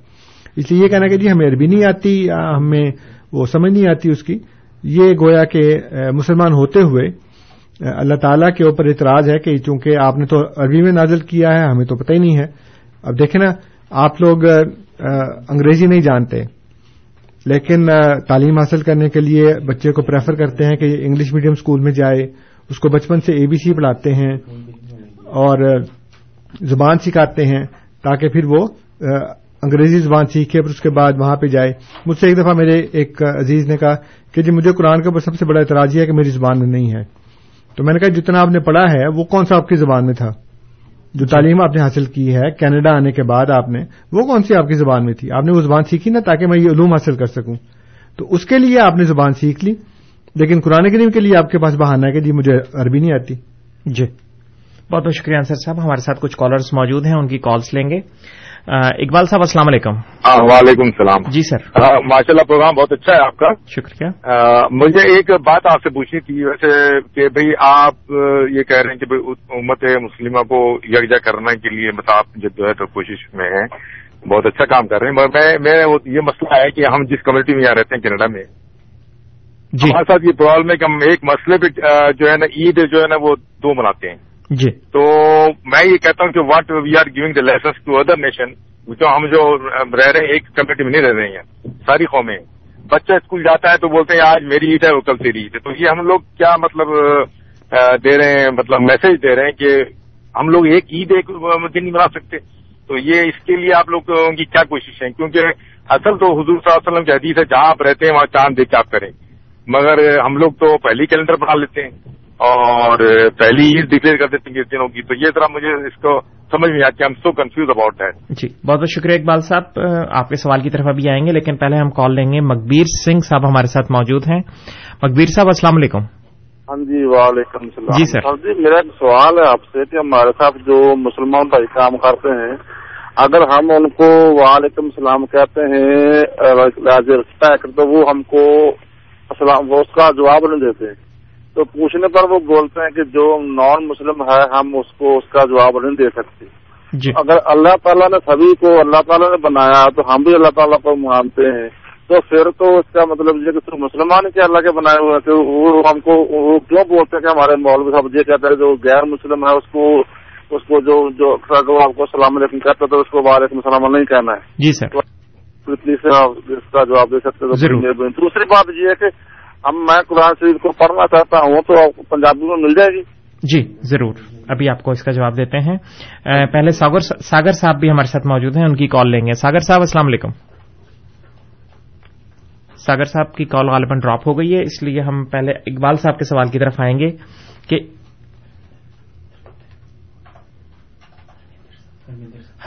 اس لیے یہ کہنا کہ جی ہمیں عربی نہیں آتی ہمیں وہ سمجھ نہیں آتی اس کی۔ یہ گویا کہ مسلمان ہوتے ہوئے اللہ تعالیٰ کے اوپر اعتراض ہے کہ چونکہ آپ نے تو عربی میں نازل کیا ہے، ہمیں تو پتہ ہی نہیں ہے۔ اب دیکھیں نا، آپ لوگ انگریزی نہیں جانتے۔ لیکن تعلیم حاصل کرنے کے لیے بچے کو پریفر کرتے ہیں کہ انگلش میڈیم اسکول میں جائے، اس کو بچپن سے اے بی سی پڑھاتے ہیں اور زبان سکھاتے ہیں تاکہ پھر وہ انگریزی زبان سیکھے پھر اس کے بعد وہاں پہ جائے۔ مجھ سے ایک دفعہ میرے ایک عزیز نے کہا کہ جی مجھے قرآن کے اوپر سب سے بڑا اعتراض یہ ہے کہ میری زبان میں نہیں ہے۔ تو میں نے کہا، جتنا آپ نے پڑھا ہے، وہ کون سا آپ کی زبان میں تھا؟ جو تعلیم آپ نے حاصل کی ہے کینیڈا آنے کے بعد آپ نے وہ کون سی آپ کی زبان میں تھی؟ آپ نے وہ زبان سیکھی نا تاکہ میں یہ علوم حاصل کر سکوں۔ تو اس کے لیے آپ نے زبان سیکھ لی لیکن قرآن کریم کے لیے آپ کے پاس بہانا ہے کہ جی مجھے عربی نہیں آتی۔ جی۔ بہت بہت شکریہ انصر صاحب ہمارے ساتھ کچھ کالرز موجود ہیں ان کی کالز لیں گے۔ اقبال صاحب السلام علیکم۔ وعلیکم السلام۔ جی سر۔ ماشاء اللہ پروگرام بہت اچھا ہے آپ کا۔ شکریہ مجھے ایک بات آپ سے پوچھنی تھی ویسے کہ بھئی آپ یہ کہہ رہے ہیں کہ امت مسلمہ کو یکجا کرنے کے لیے مطلب آپ جدوجہد کوشش میں ہیں۔ بہت اچھا کام کر رہے ہیں مگر میں یہ مسئلہ ہے کہ ہم جس کمیونٹی میں یہاں رہتے ہیں کینیڈا میں۔ جی۔ ہمارے ساتھ یہ پرابلم ہے کہ ہم ایک مسئلے پہ جو ہے نا عید جو ہے نا وہ دو مناتے ہیں۔ جی۔ تو میں یہ کہتا ہوں کہ what we are giving the license to other nation جو ہم جو رہ رہے ہیں، ایک کمیونٹی میں نہیں رہ رہے ہیں۔ ساری قومیں بچہ اسکول جاتا ہے تو بولتے ہیں، آج میری عید ہے، وہ کل تیری عید ہے۔ تو یہ ہم لوگ کیا مطلب دے رہے ہیں مطلب میسج دے رہے ہیں کہ ہم لوگ ایک عید ایک دن نہیں بنا سکتے۔ تو یہ اس کے لیے آپ لوگوں کی کیا کوشش ہے؟ کیونکہ اصل تو حضور صلی اللہ علیہ وسلم کی حدیث ہے، جہاں آپ رہتے ہیں، وہاں چاند دیکھ کے آپ کریں۔ مگر ہم لوگ تو پہلی کیلنڈر بنا لیتے ہیں۔ اور پہلی عید ڈکلیئر کر دیتے ہیں دنوں کی تو یہ طرح مجھے اس کو سمجھ نہیں آتی ہم سو کنفیوز اباؤٹ دیٹ جی بہت بہت شکریہ اقبال صاحب آپ کے سوال کی طرف ابھی آئیں گے لیکن پہلے ہم کال لیں گے مقبیر سنگھ صاحب ہمارے ساتھ موجود ہیں مقبیر صاحب السلام علیکم ہاں جی وعلیکم السلام جی سر جی میرا ایک سوال ہے آپ سے کہ ہمارے ساتھ جو مسلمان بھائی کام کرتے ہیں اگر ہم ان کو وعلیکم السلام کہتے ہیں تو وہ ہم کو اسلام اس کا جواب نہیں دیتے تو پوچھنے پر وہ بولتے ہیں کہ جو نان مسلم ہے ہم اس کو اس کا جواب نہیں دے سکتے۔ جی۔ اگر اللہ تعالیٰ نے سبھی کو اللہ تعالیٰ نے بنایا تو ہم بھی اللہ تعالیٰ کو مانتے ہیں۔ تو پھر تو اس کا مطلب یہ کہ مسلمان کے اللہ کے بنائے ہوئے تھے۔ وہ ہم کو وہ کیوں بولتے ہیں کہ ہمارے مولوی صاحب یہ کہتے ہیں جو غیر مسلم ہے اس کو اس کو جو جو آپ کو السلام علیکم کہتا تو اس کو وعلیکم السلام نہیں کہنا ہے۔ جی سر۔ پلیز اس کا جواب دے سکتے دوسری بات یہ ہے کہ اب میں قرآن شریف کو پڑھنا چاہتا ہوں تو پنجابی میں مل جائے گی۔ جی ضرور۔ ابھی آپ کو اس کا جواب دیتے ہیں۔ پہلے ساگر ساگر صاحب بھی ہمارے ساتھ موجود ہیں ان کی کال لیں گے۔ ساگر صاحب السلام علیکم۔ ساگر صاحب کی کال غالباً ڈراپ ہو گئی ہے اس لیے ہم پہلے اقبال صاحب کے سوال کی طرف آئیں گے کہ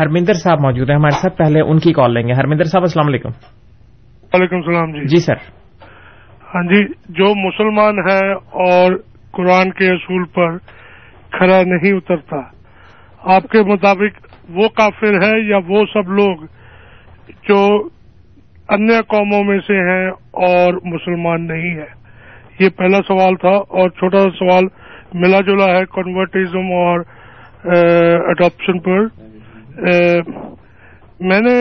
ہرمندر صاحب موجود ہیں ہمارے ساتھ پہلے ان کی کال لیں گے۔ ہرمندر صاحب السلام علیکم۔ وعلیکم السلام جی۔ جی سر۔ ہاں جی جو مسلمان ہے اور قرآن کے اصول پر کھڑا نہیں اترتا، آپ کے مطابق وہ کافر ہے یا وہ سب لوگ جو ان قوموں میں سے ہیں اور مسلمان نہیں ہے؟ یہ پہلا سوال تھا اور چھوٹا سا سوال ملا جلا ہے کنورٹیزم اور اڈاپشن پر۔ میں نے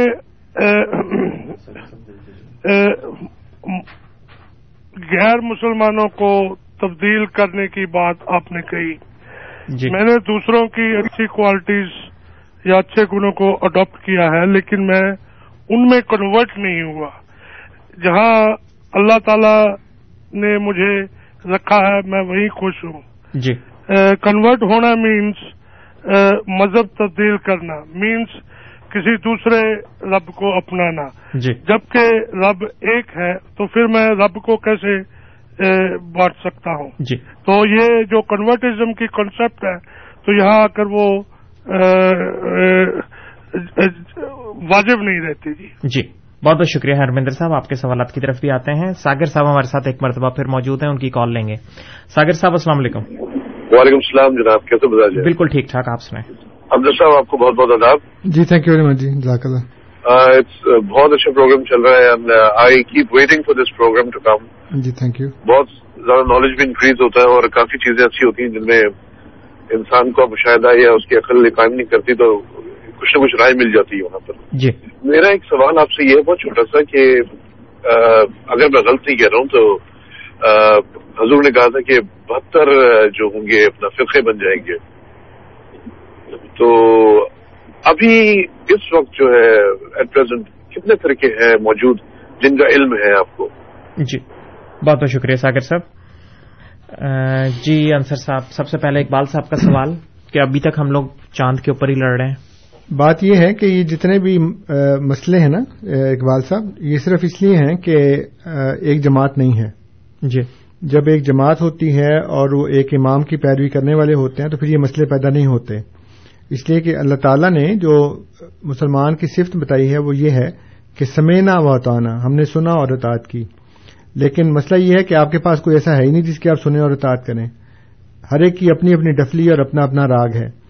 غیر مسلمانوں کو تبدیل کرنے کی بات آپ نے کہی۔ جی۔ میں نے دوسروں کی اچھی کوالٹیز یا اچھے گنوں کو اڈاپٹ کیا ہے لیکن میں ان میں کنورٹ نہیں ہوا۔ جہاں اللہ تعالی نے مجھے رکھا ہے میں وہیں خوش ہوں۔ جی۔ uh, کنورٹ ہونا مینس uh, مذہب تبدیل کرنا۔ مینس کسی دوسرے رب کو اپنانا۔ جی۔ جبکہ رب ایک ہے تو پھر میں رب کو کیسے بانٹ سکتا ہوں؟ جی۔ تو یہ جو کنورٹزم کی کنسپٹ ہے تو یہاں آ کر وہ واجب نہیں رہتی۔ جی۔ جی بہت بہت شکریہ ہرمندر صاحب آپ کے سوالات کی طرف بھی آتے ہیں۔ ساگر صاحب ہمارے ساتھ ایک مرتبہ پھر موجود ہیں ان کی کال لیں گے۔ ساگر صاحب السلام علیکم۔ وعلیکم السلام جناب کیسے بالکل ٹھیک ٹھاک آپ سنیں عبد صاحب آپ کو بہت بہت آداب۔ جی تھینک یو ویری مچ جی جزاک اللہ۔ بہت اچھا پروگرام چل رہا ہے and I keep waiting for this program to come G thank you بہت زیادہ نالج بھی انکریز ہوتا ہے اور کافی چیزیں اچھی ہوتی ہیں جن میں انسان کو مشاہدہ یا اس کی عقل قائم نہیں کرتی تو کچھ نہ کچھ رائے مل جاتی ہے وہاں پر۔ جی۔ میرا ایک سوال آپ سے یہ بہت چھوٹا سا کہ اگر میں غلط نہیں کہہ رہا ہوں تو حضور نے کہا تھا کہ بہتر جو ہوں گے اپنا فرقے بن جائیں گے۔ تو ابھی اس وقت جو ہے ایٹ پرزینٹ کتنے طریقے ہیں موجود جن کا علم ہے آپ کو؟ جی بہت بہت شکریہ ساگر صاحب۔ جی انصر صاحب سب سے پہلے اقبال صاحب کا سوال کہ ابھی تک ہم لوگ چاند کے اوپر ہی لڑ رہے ہیں۔ بات یہ ہے کہ یہ جتنے بھی مسئلے ہیں نا اقبال صاحب یہ صرف اس لیے ہیں کہ ایک جماعت نہیں ہے۔ جی۔ جب ایک جماعت ہوتی ہے اور وہ ایک امام کی پیروی کرنے والے ہوتے ہیں تو پھر یہ مسئلے پیدا نہیں ہوتے۔ اس لیے کہ اللہ تعالیٰ نے جو مسلمان کی صفت بتائی ہے وہ یہ ہے کہ سمینا و تعانا ہم نے سنا اور اطاعت کی۔ لیکن مسئلہ یہ ہے کہ آپ کے پاس کوئی ایسا ہے ہی نہیں جس کی آپ سنیں اور اطاعت کریں۔ ہر ایک کی اپنی اپنی ڈفلی اور اپنا اپنا راگ ہے۔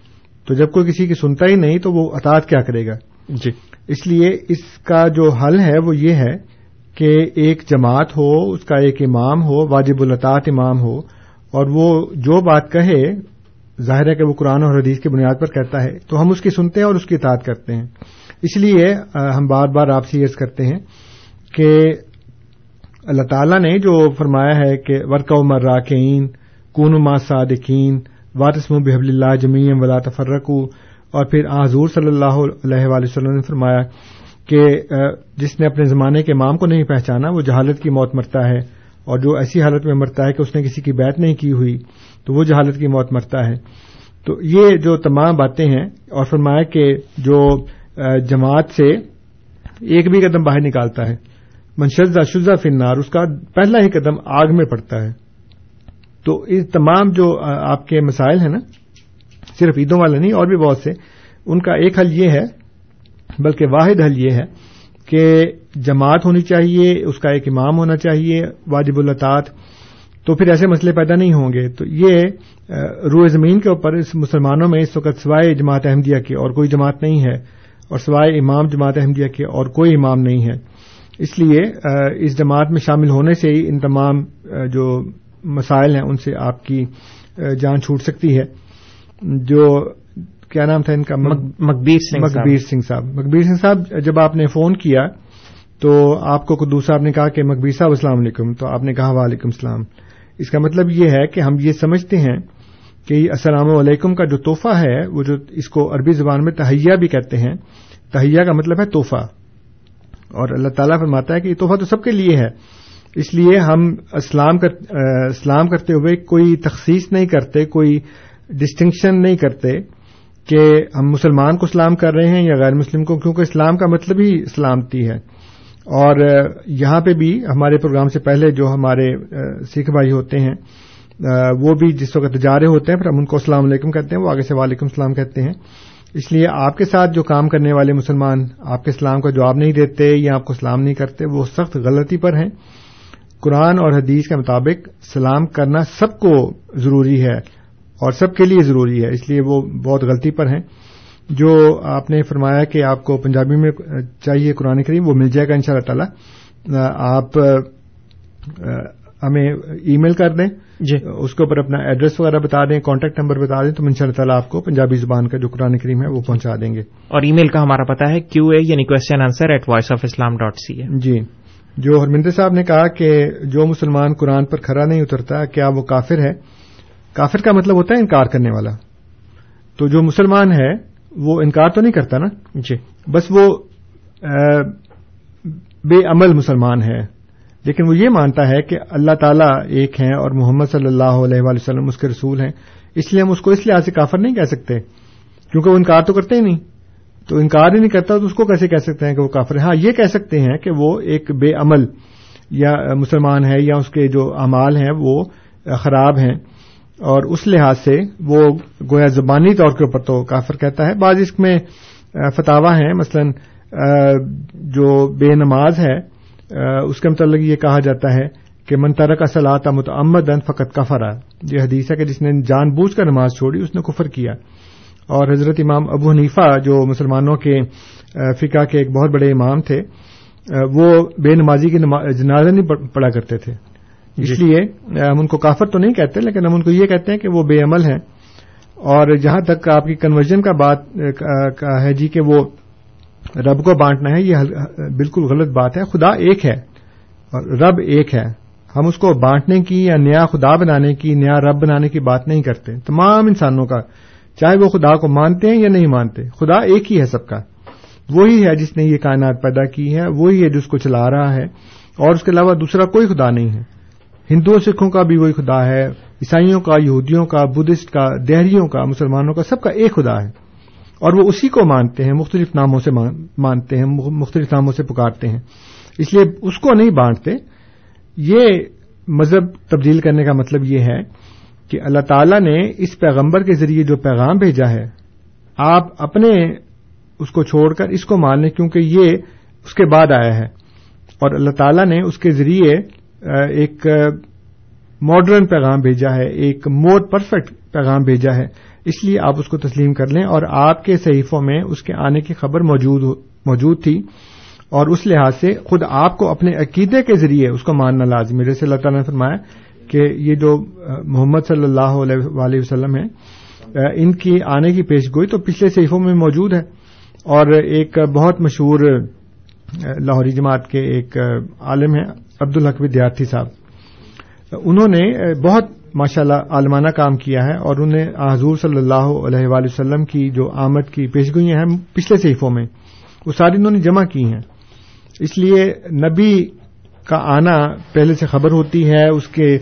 تو جب کوئی کسی کی سنتا ہی نہیں تو وہ اطاعت کیا کرے گا؟ جی۔ اس لیے اس کا جو حل ہے وہ یہ ہے کہ ایک جماعت ہو اس کا ایک امام ہو واجب الاطاعت امام ہو اور وہ جو بات کہے ظاہر ہے کہ وہ قرآن اور حدیث کی بنیاد پر کہتا ہے، تو ہم اس کی سنتے ہیں اور اس کی اطاعت کرتے ہیں۔ اس لیے ہم بار بار آپ سے عرض کرتے ہیں کہ اللہ تعالیٰ نے جو فرمایا ہے کہ ورقا عمر راکین کون ما صادقین واتسم بحب اللہ جمی ولا تفرقو۔ اور پھر حضور صلی اللہ علیہ وآلہ وسلم نے فرمایا کہ جس نے اپنے زمانے کے امام کو نہیں پہچانا، وہ جہالت کی موت مرتا ہے۔ اور جو ایسی حالت میں مرتا ہے کہ اس نے کسی کی بیعت نہیں کی ہوئی، تو وہ جہالت کی موت مرتا ہے۔ تو یہ جو تمام باتیں ہیں اور فرمایا کہ جو جماعت سے ایک بھی قدم باہر نکالتا ہے منشزہ شزہ فنار اس کا پہلا ہی قدم آگ میں پڑتا ہے۔ تو اس تمام جو آپ کے مسائل ہیں نا، صرف عیدوں والے نہیں، اور بھی بہت سے، ان کا ایک حل یہ ہے، بلکہ واحد حل یہ ہے کہ جماعت ہونی چاہیے اس کا ایک امام ہونا چاہیے واجب الطاط تو پھر ایسے مسئلے پیدا نہیں ہوں گے۔ تو یہ روئے زمین کے اوپر اس مسلمانوں میں اس وقت سوائے جماعت احمدیہ کے اور کوئی جماعت نہیں ہے اور سوائے امام جماعت احمدیہ کے اور کوئی امام نہیں ہے۔ اس لیے اس جماعت میں شامل ہونے سے ہی ان تمام جو مسائل ہیں ان سے آپ کی جان چھوٹ سکتی ہے۔ جو کیا نام تھا ان کا؟ مکبیر سنگھ مکبیر سنگھ صاحب۔ مکبیر سنگھ صاحب جب آپ نے فون کیا تو آپ کو قدو صاحب نے کہا کہ مکبیر صاحب السلام علیکم، تو آپ نے کہا وعلیکم السلام۔ اس کا مطلب یہ ہے کہ ہم یہ سمجھتے ہیں کہ السلام علیکم کا جو تحفہ ہے، وہ جو اس کو عربی زبان میں تہیا بھی کہتے ہیں تہیا کا مطلب ہے تحفہ۔ اور اللہ تعالیٰ فرماتا ہے کہ یہ تحفہ تو سب کے لیے ہے۔ اس لیے ہم اسلام کر اسلام کرتے ہوئے کوئی تخصیص نہیں کرتے، کوئی ڈسٹنکشن نہیں کرتے کہ ہم مسلمان کو اسلام کر رہے ہیں یا غیر مسلم کو، کیونکہ اسلام کا مطلب ہی سلامتی ہے۔ اور یہاں پہ بھی ہمارے پروگرام سے پہلے جو ہمارے سکھ بھائی ہوتے ہیں وہ بھی جس وقت جا رہے ہوتے ہیں، پھر ہم ان کو السلام علیکم کہتے ہیں، وہ آگے سے وعلیکم السلام کہتے ہیں۔ اس لیے آپ کے ساتھ جو کام کرنے والے مسلمان آپ کے اسلام کا جواب نہیں دیتے یا آپ کو سلام نہیں کرتے، وہ سخت غلطی پر ہیں۔ قرآن اور حدیث کے مطابق سلام کرنا سب کو ضروری ہے اور سب کے لیے ضروری ہے، اس لیے وہ بہت غلطی پر ہیں۔ جو آپ نے فرمایا کہ آپ کو پنجابی میں چاہیے قرآن کریم وہ مل جائے گا ان شاء اللہ تعالی آپ ہمیں ای میل کر دیں۔ جی۔ اس کے اوپر اپنا ایڈریس وغیرہ بتا دیں کانٹیکٹ نمبر بتا دیں تو ان شاء اللہ تعالیٰ آپ کو پنجابی زبان کا جو قرآن کریم ہے وہ پہنچا دیں گے۔ اور ای میل کا ہمارا پتا ہے کیو اے یعنی question answer at voice of Islam dot C جی۔ جو ہرمندر صاحب نے کہا کہ جو مسلمان قرآن پر کھڑا نہیں اترتا کیا وہ کافر ہے؟ کافر کا مطلب ہوتا ہے انکار کرنے والا۔ تو جو مسلمان ہے وہ انکار تو نہیں کرتا نا؟ جی۔ بس وہ بے عمل مسلمان ہے۔ لیکن وہ یہ مانتا ہے کہ اللہ تعالیٰ ایک ہیں اور محمد صلی اللہ علیہ وآلہ وسلم اس کے رسول ہیں۔ اس لیے ہم اس کو اس لحاظ سے کافر نہیں کہہ سکتے۔ کیونکہ وہ انکار تو کرتے ہی نہیں۔ تو انکار ہی نہیں کرتا تو اس کو کیسے کہہ سکتے ہیں کہ وہ کافر ہے ہاں یہ کہہ سکتے ہیں کہ وہ ایک بے عمل یا مسلمان ہے یا اس کے جو اعمال ہیں وہ خراب ہیں۔ اور اس لحاظ سے وہ گویا زبانی طور کے اوپر تو کافر کہتا ہے۔ بعض اس میں فتوا ہیں۔ مثلا جو بے نماز ہے اس کے متعلق یہ کہا جاتا ہے کہ منترک اصلاط متعمد فقط کفرا۔ یہ حدیث ہے کہ جس نے جان بوجھ کر نماز چھوڑی، اس نے کفر کیا۔ اور حضرت امام ابو حنیفہ، جو مسلمانوں کے فقہ کے ایک بہت بڑے امام تھے وہ بے نمازی کی جنازہ نہیں پڑھا کرتے تھے۔ جی۔ اس لیے، ہم ان کو کافر تو نہیں کہتے، لیکن ہم ان کو یہ کہتے ہیں کہ وہ بے عمل ہیں۔ اور جہاں تک آپ کی کنورژن کا بات ہے جی کہ وہ رب کو بانٹنا ہے، یہ بالکل غلط بات ہے۔ خدا ایک ہے، اور رب ایک ہے۔ ہم اس کو بانٹنے کی یا نیا خدا بنانے کی، نیا رب بنانے کی بات نہیں کرتے۔ تمام انسانوں کا، چاہے وہ خدا کو مانتے ہیں یا نہیں مانتے، خدا ایک ہی ہے سب کا۔ وہی ہے جس نے یہ کائنات پیدا کی ہے، وہی ہے جس کو چلا رہا ہے، اور اس کے علاوہ دوسرا کوئی خدا نہیں ہے۔ ہندوؤں، سکھوں کا بھی وہی خدا ہے، عیسائیوں کا، یہودیوں کا، بدھسٹ کا دہریوں کا، مسلمانوں کا، سب کا ایک خدا ہے۔ اور وہ اسی کو مانتے ہیں، مختلف ناموں سے مانتے ہیں مختلف ناموں سے پکارتے ہیں۔ اس لیے اس کو نہیں بانٹتے۔ یہ مذہب تبدیل کرنے کا مطلب یہ ہے کہ اللہ تعالی نے اس پیغمبر کے ذریعے جو پیغام بھیجا ہے، آپ اپنے اس کو چھوڑ کر اس کو مان لیں، کیونکہ یہ اس کے بعد آیا ہے۔ اور اللہ تعالی نے اس کے ذریعے ایک ماڈرن پیغام بھیجا ہے، ایک مور پرفیکٹ پیغام بھیجا ہے۔ اس لیے آپ اس کو تسلیم کر لیں اور آپ کے صحیفوں میں اس کے آنے کی خبر موجود تھی۔ اور اس لحاظ سے خود آپ کو اپنے عقیدے کے ذریعے اس کو ماننا لازمی۔ جیسے اللہ تعالیٰ نے فرمایا کہ یہ جو محمد صلی اللہ علیہ وسلم ہے ان کی آنے کی پیش گوئی تو پچھلے صحیفوں میں موجود ہے۔ اور ایک بہت مشہور لاہوری جماعت کے ایک عالم ہیں عبد الحق ودیارتھی صاحب، انہوں نے، بہت ماشاء اللہ عالمانہ کام کیا ہے اور انہیں حضور صلی اللہ علیہ وآلہ وسلم کی جو آمد کی پیشگوئیاں ہیں پچھلے صحیفوں میں، وہ ساری انہوں نے جمع کی ہیں۔ اس لیے نبی کا آنا پہلے سے خبر ہوتی ہے، اس کے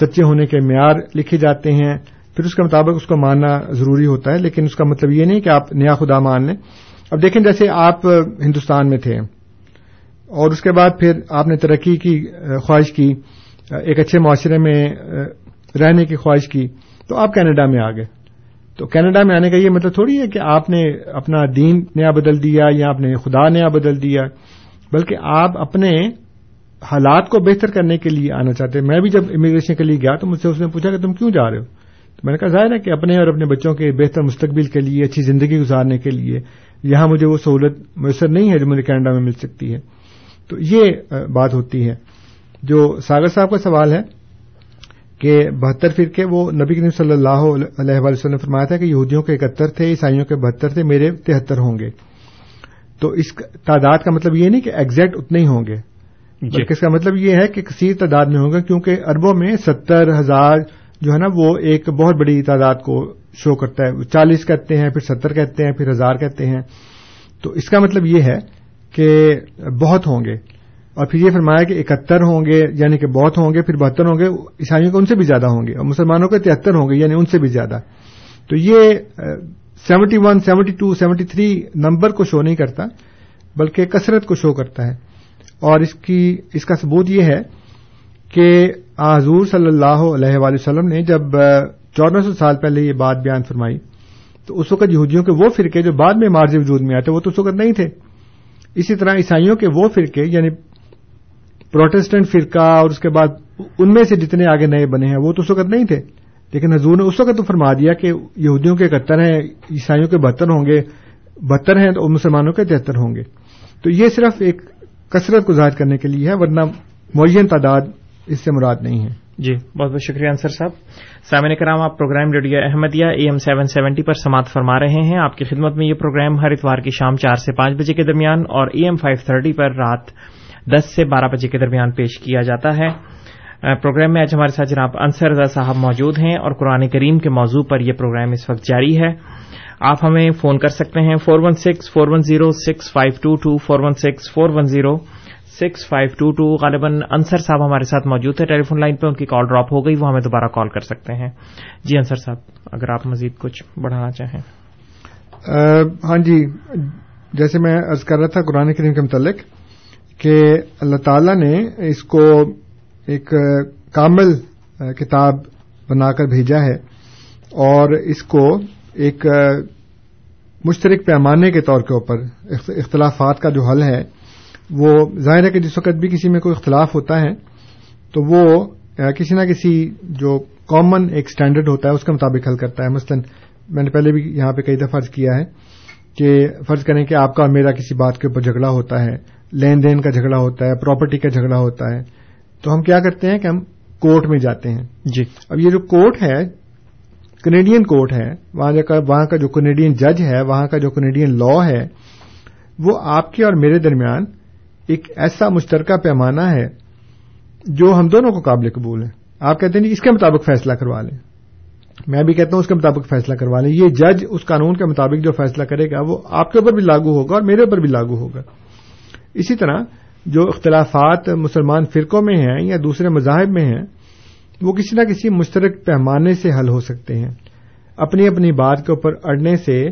سچے ہونے کے معیار لکھے جاتے ہیں، پھر اس کے مطابق اس کو ماننا ضروری ہوتا ہے، لیکن اس کا مطلب یہ نہیں کہ آپ نیا خدا مان لیں۔ اب دیکھیں جیسے آپ ہندوستان میں تھے۔ اور اس کے بعد پھر آپ نے ترقی کی خواہش کی ایک اچھے معاشرے میں رہنے کی خواہش کی۔ تو آپ کینیڈا میں آ گئے۔ تو کینیڈا میں آنے کا یہ مطلب تھوڑی ہے کہ آپ نے اپنا دین نیا بدل دیا یا آپ نے خدا نیا بدل دیا، بلکہ آپ اپنے حالات کو بہتر کرنے کے لیے آنا چاہتے۔ ہیں میں بھی جب امیگریشن کے لیے گیا تو مجھ سے اس نے پوچھا کہ تم کیوں جا رہے ہو؟ تو میں نے کہا ظاہر ہے کہ اپنے اور اپنے بچوں کے بہتر مستقبل کے لیے، اچھی زندگی گزارنے کے لیے یہاں مجھے وہ سہولت میسر نہیں ہے جو مجھے کینیڈا میں مل سکتی ہے۔ تو یہ بات ہوتی ہے۔ جو ساگر صاحب کا سوال ہے کہ بہتر فرقے وہ نبی کریم صلی اللہ علیہ وسلم نے فرمایا تھا کہ یہودیوں کے اکہتر تھے عیسائیوں کے بہتر تھے میرے تہتر ہوں گے۔ تو اس تعداد کا مطلب یہ نہیں کہ ایگزیکٹ اتنے ہی ہوں گے بلکہ اس کا مطلب یہ ہے کہ کثیر تعداد میں ہوں گے کیونکہ اربوں میں ستر ہزار جو ہے نا وہ ایک بہت بڑی تعداد کو شو کرتا ہے۔ چالیس کہتے ہیں پھر ستر کہتے ہیں پھر ہزار کہتے ہیں۔ تو اس کا مطلب یہ ہے کہ بہت ہوں گے۔ اور پھر یہ فرمایا کہ اکہتر ہوں گے یعنی کہ بہت ہوں گے، پھر بہتر ہوں گے، عیسائیوں کے ان سے بھی زیادہ ہوں گے، اور مسلمانوں کے تہتر ہوں گے یعنی ان سے بھی زیادہ۔ تو یہ seventy one, seventy two, seventy three number کو شو نہیں کرتا، بلکہ کثرت کو شو کرتا ہے۔ اور اس کی، اس کا ثبوت یہ ہے کہ حضور صلی اللہ علیہ وآلہ وسلم نے جب چودہ سو سال پہلے یہ بات بیان فرمائی، تو اس وقت یہودیوں کے وہ فرقے جو بعد میں مارج وجود میں آتے وہ تو اس وقت نہیں تھے۔ اسی طرح عیسائیوں کے وہ فرقے یعنی پروٹیسٹنٹ فرقہ اور اس کے بعد ان میں سے جتنے آگے نئے بنے ہیں، وہ تو اس وقت نہیں تھے۔ لیکن حضور نے اس وقت تو فرما دیا کہ یہودیوں کے اکہتر ہیں، عیسائیوں کے بہتر ہوں گے، بہتر ہیں تو مسلمانوں کے تہتر ہوں گے۔ تو یہ صرف ایک کثرت کو ظاہر کرنے کے لیے ہے، ورنہ معین تعداد اس سے مراد نہیں ہے۔ جی بہت بہت شکریہ انصر صاحب۔ سامعین کرام، آپ program radio Ahmadiyya AM seven seventy seventy پر سماعت فرما رہے ہیں۔ آپ کی خدمت میں یہ پروگرام ہر اتوار کی شام چار سے پانچ بجے کے درمیان اور اے ایم فائیو تھرٹی پر رات دس سے بارہ بجے کے درمیان پیش کیا جاتا ہے۔ پروگرام میں آج ہمارے ساتھ جناب انصر رضا صاحب موجود ہیں اور قرآن کریم کے موضوع پر یہ پروگرام اس وقت جاری ہے۔ آپ ہمیں فون کر سکتے ہیں، four one six, four one zero, six five two two, four one six, four one zero. Six five two two غالباً انصر صاحب ہمارے ساتھ موجود ہے ٹیلی فون لائن پہ ان کی کال ڈراپ ہو گئی، وہ ہمیں دوبارہ کال کر سکتے ہیں۔ جی انصر صاحب، اگر آپ مزید کچھ بڑھانا چاہیں۔ ہاں جی جیسے میں ارض کر رہا تھا قرآن کریم کے متعلق کہ اللہ تعالی نے اس کو ایک کامل کتاب بنا کر بھیجا ہے اور اس کو ایک مشترک پیمانے کے طور کے اوپر اختلافات کا جو حل ہے وہ ظاہر ہے کہ جس وقت بھی کسی میں کوئی اختلاف ہوتا ہے تو وہ کسی نہ کسی جو کامن ایک اسٹینڈرڈ ہوتا ہے اس کے مطابق حل کرتا ہے۔ مثلا میں نے پہلے بھی یہاں پہ کئی دفعہ فرض کیا ہے کہ فرض کریں کہ آپ کا اور میرا کسی بات کے اوپر جھگڑا ہوتا ہے لین دین کا جھگڑا ہوتا ہے پراپرٹی کا جھگڑا ہوتا ہے تو ہم کیا کرتے ہیں کہ ہم کورٹ میں جاتے ہیں۔ جی۔ اب یہ جو کورٹ ہے کینیڈین کورٹ ہے وہاں کا جو کینیڈین جج ہے وہاں کا جو کینیڈین لا ہے وہ آپ کے اور میرے درمیان ایک ایسا مشترکہ پیمانہ ہے جو ہم دونوں کو قابل قبول ہے۔ آپ کہتے ہیں جی اس کے مطابق فیصلہ کروا لیں۔ میں بھی کہتا ہوں اس کے مطابق فیصلہ کروا لیں۔ یہ جج اس قانون کے مطابق جو فیصلہ کرے گا، وہ آپ کے اوپر بھی لاگو ہوگا اور میرے اوپر بھی لاگو ہوگا۔ اسی طرح جو اختلافات مسلمان فرقوں میں ہیں یا دوسرے مذاہب میں ہیں، وہ کسی نہ کسی مشترک پیمانے سے حل ہو سکتے ہیں۔ اپنی اپنی بات کے اوپر اڑنے سے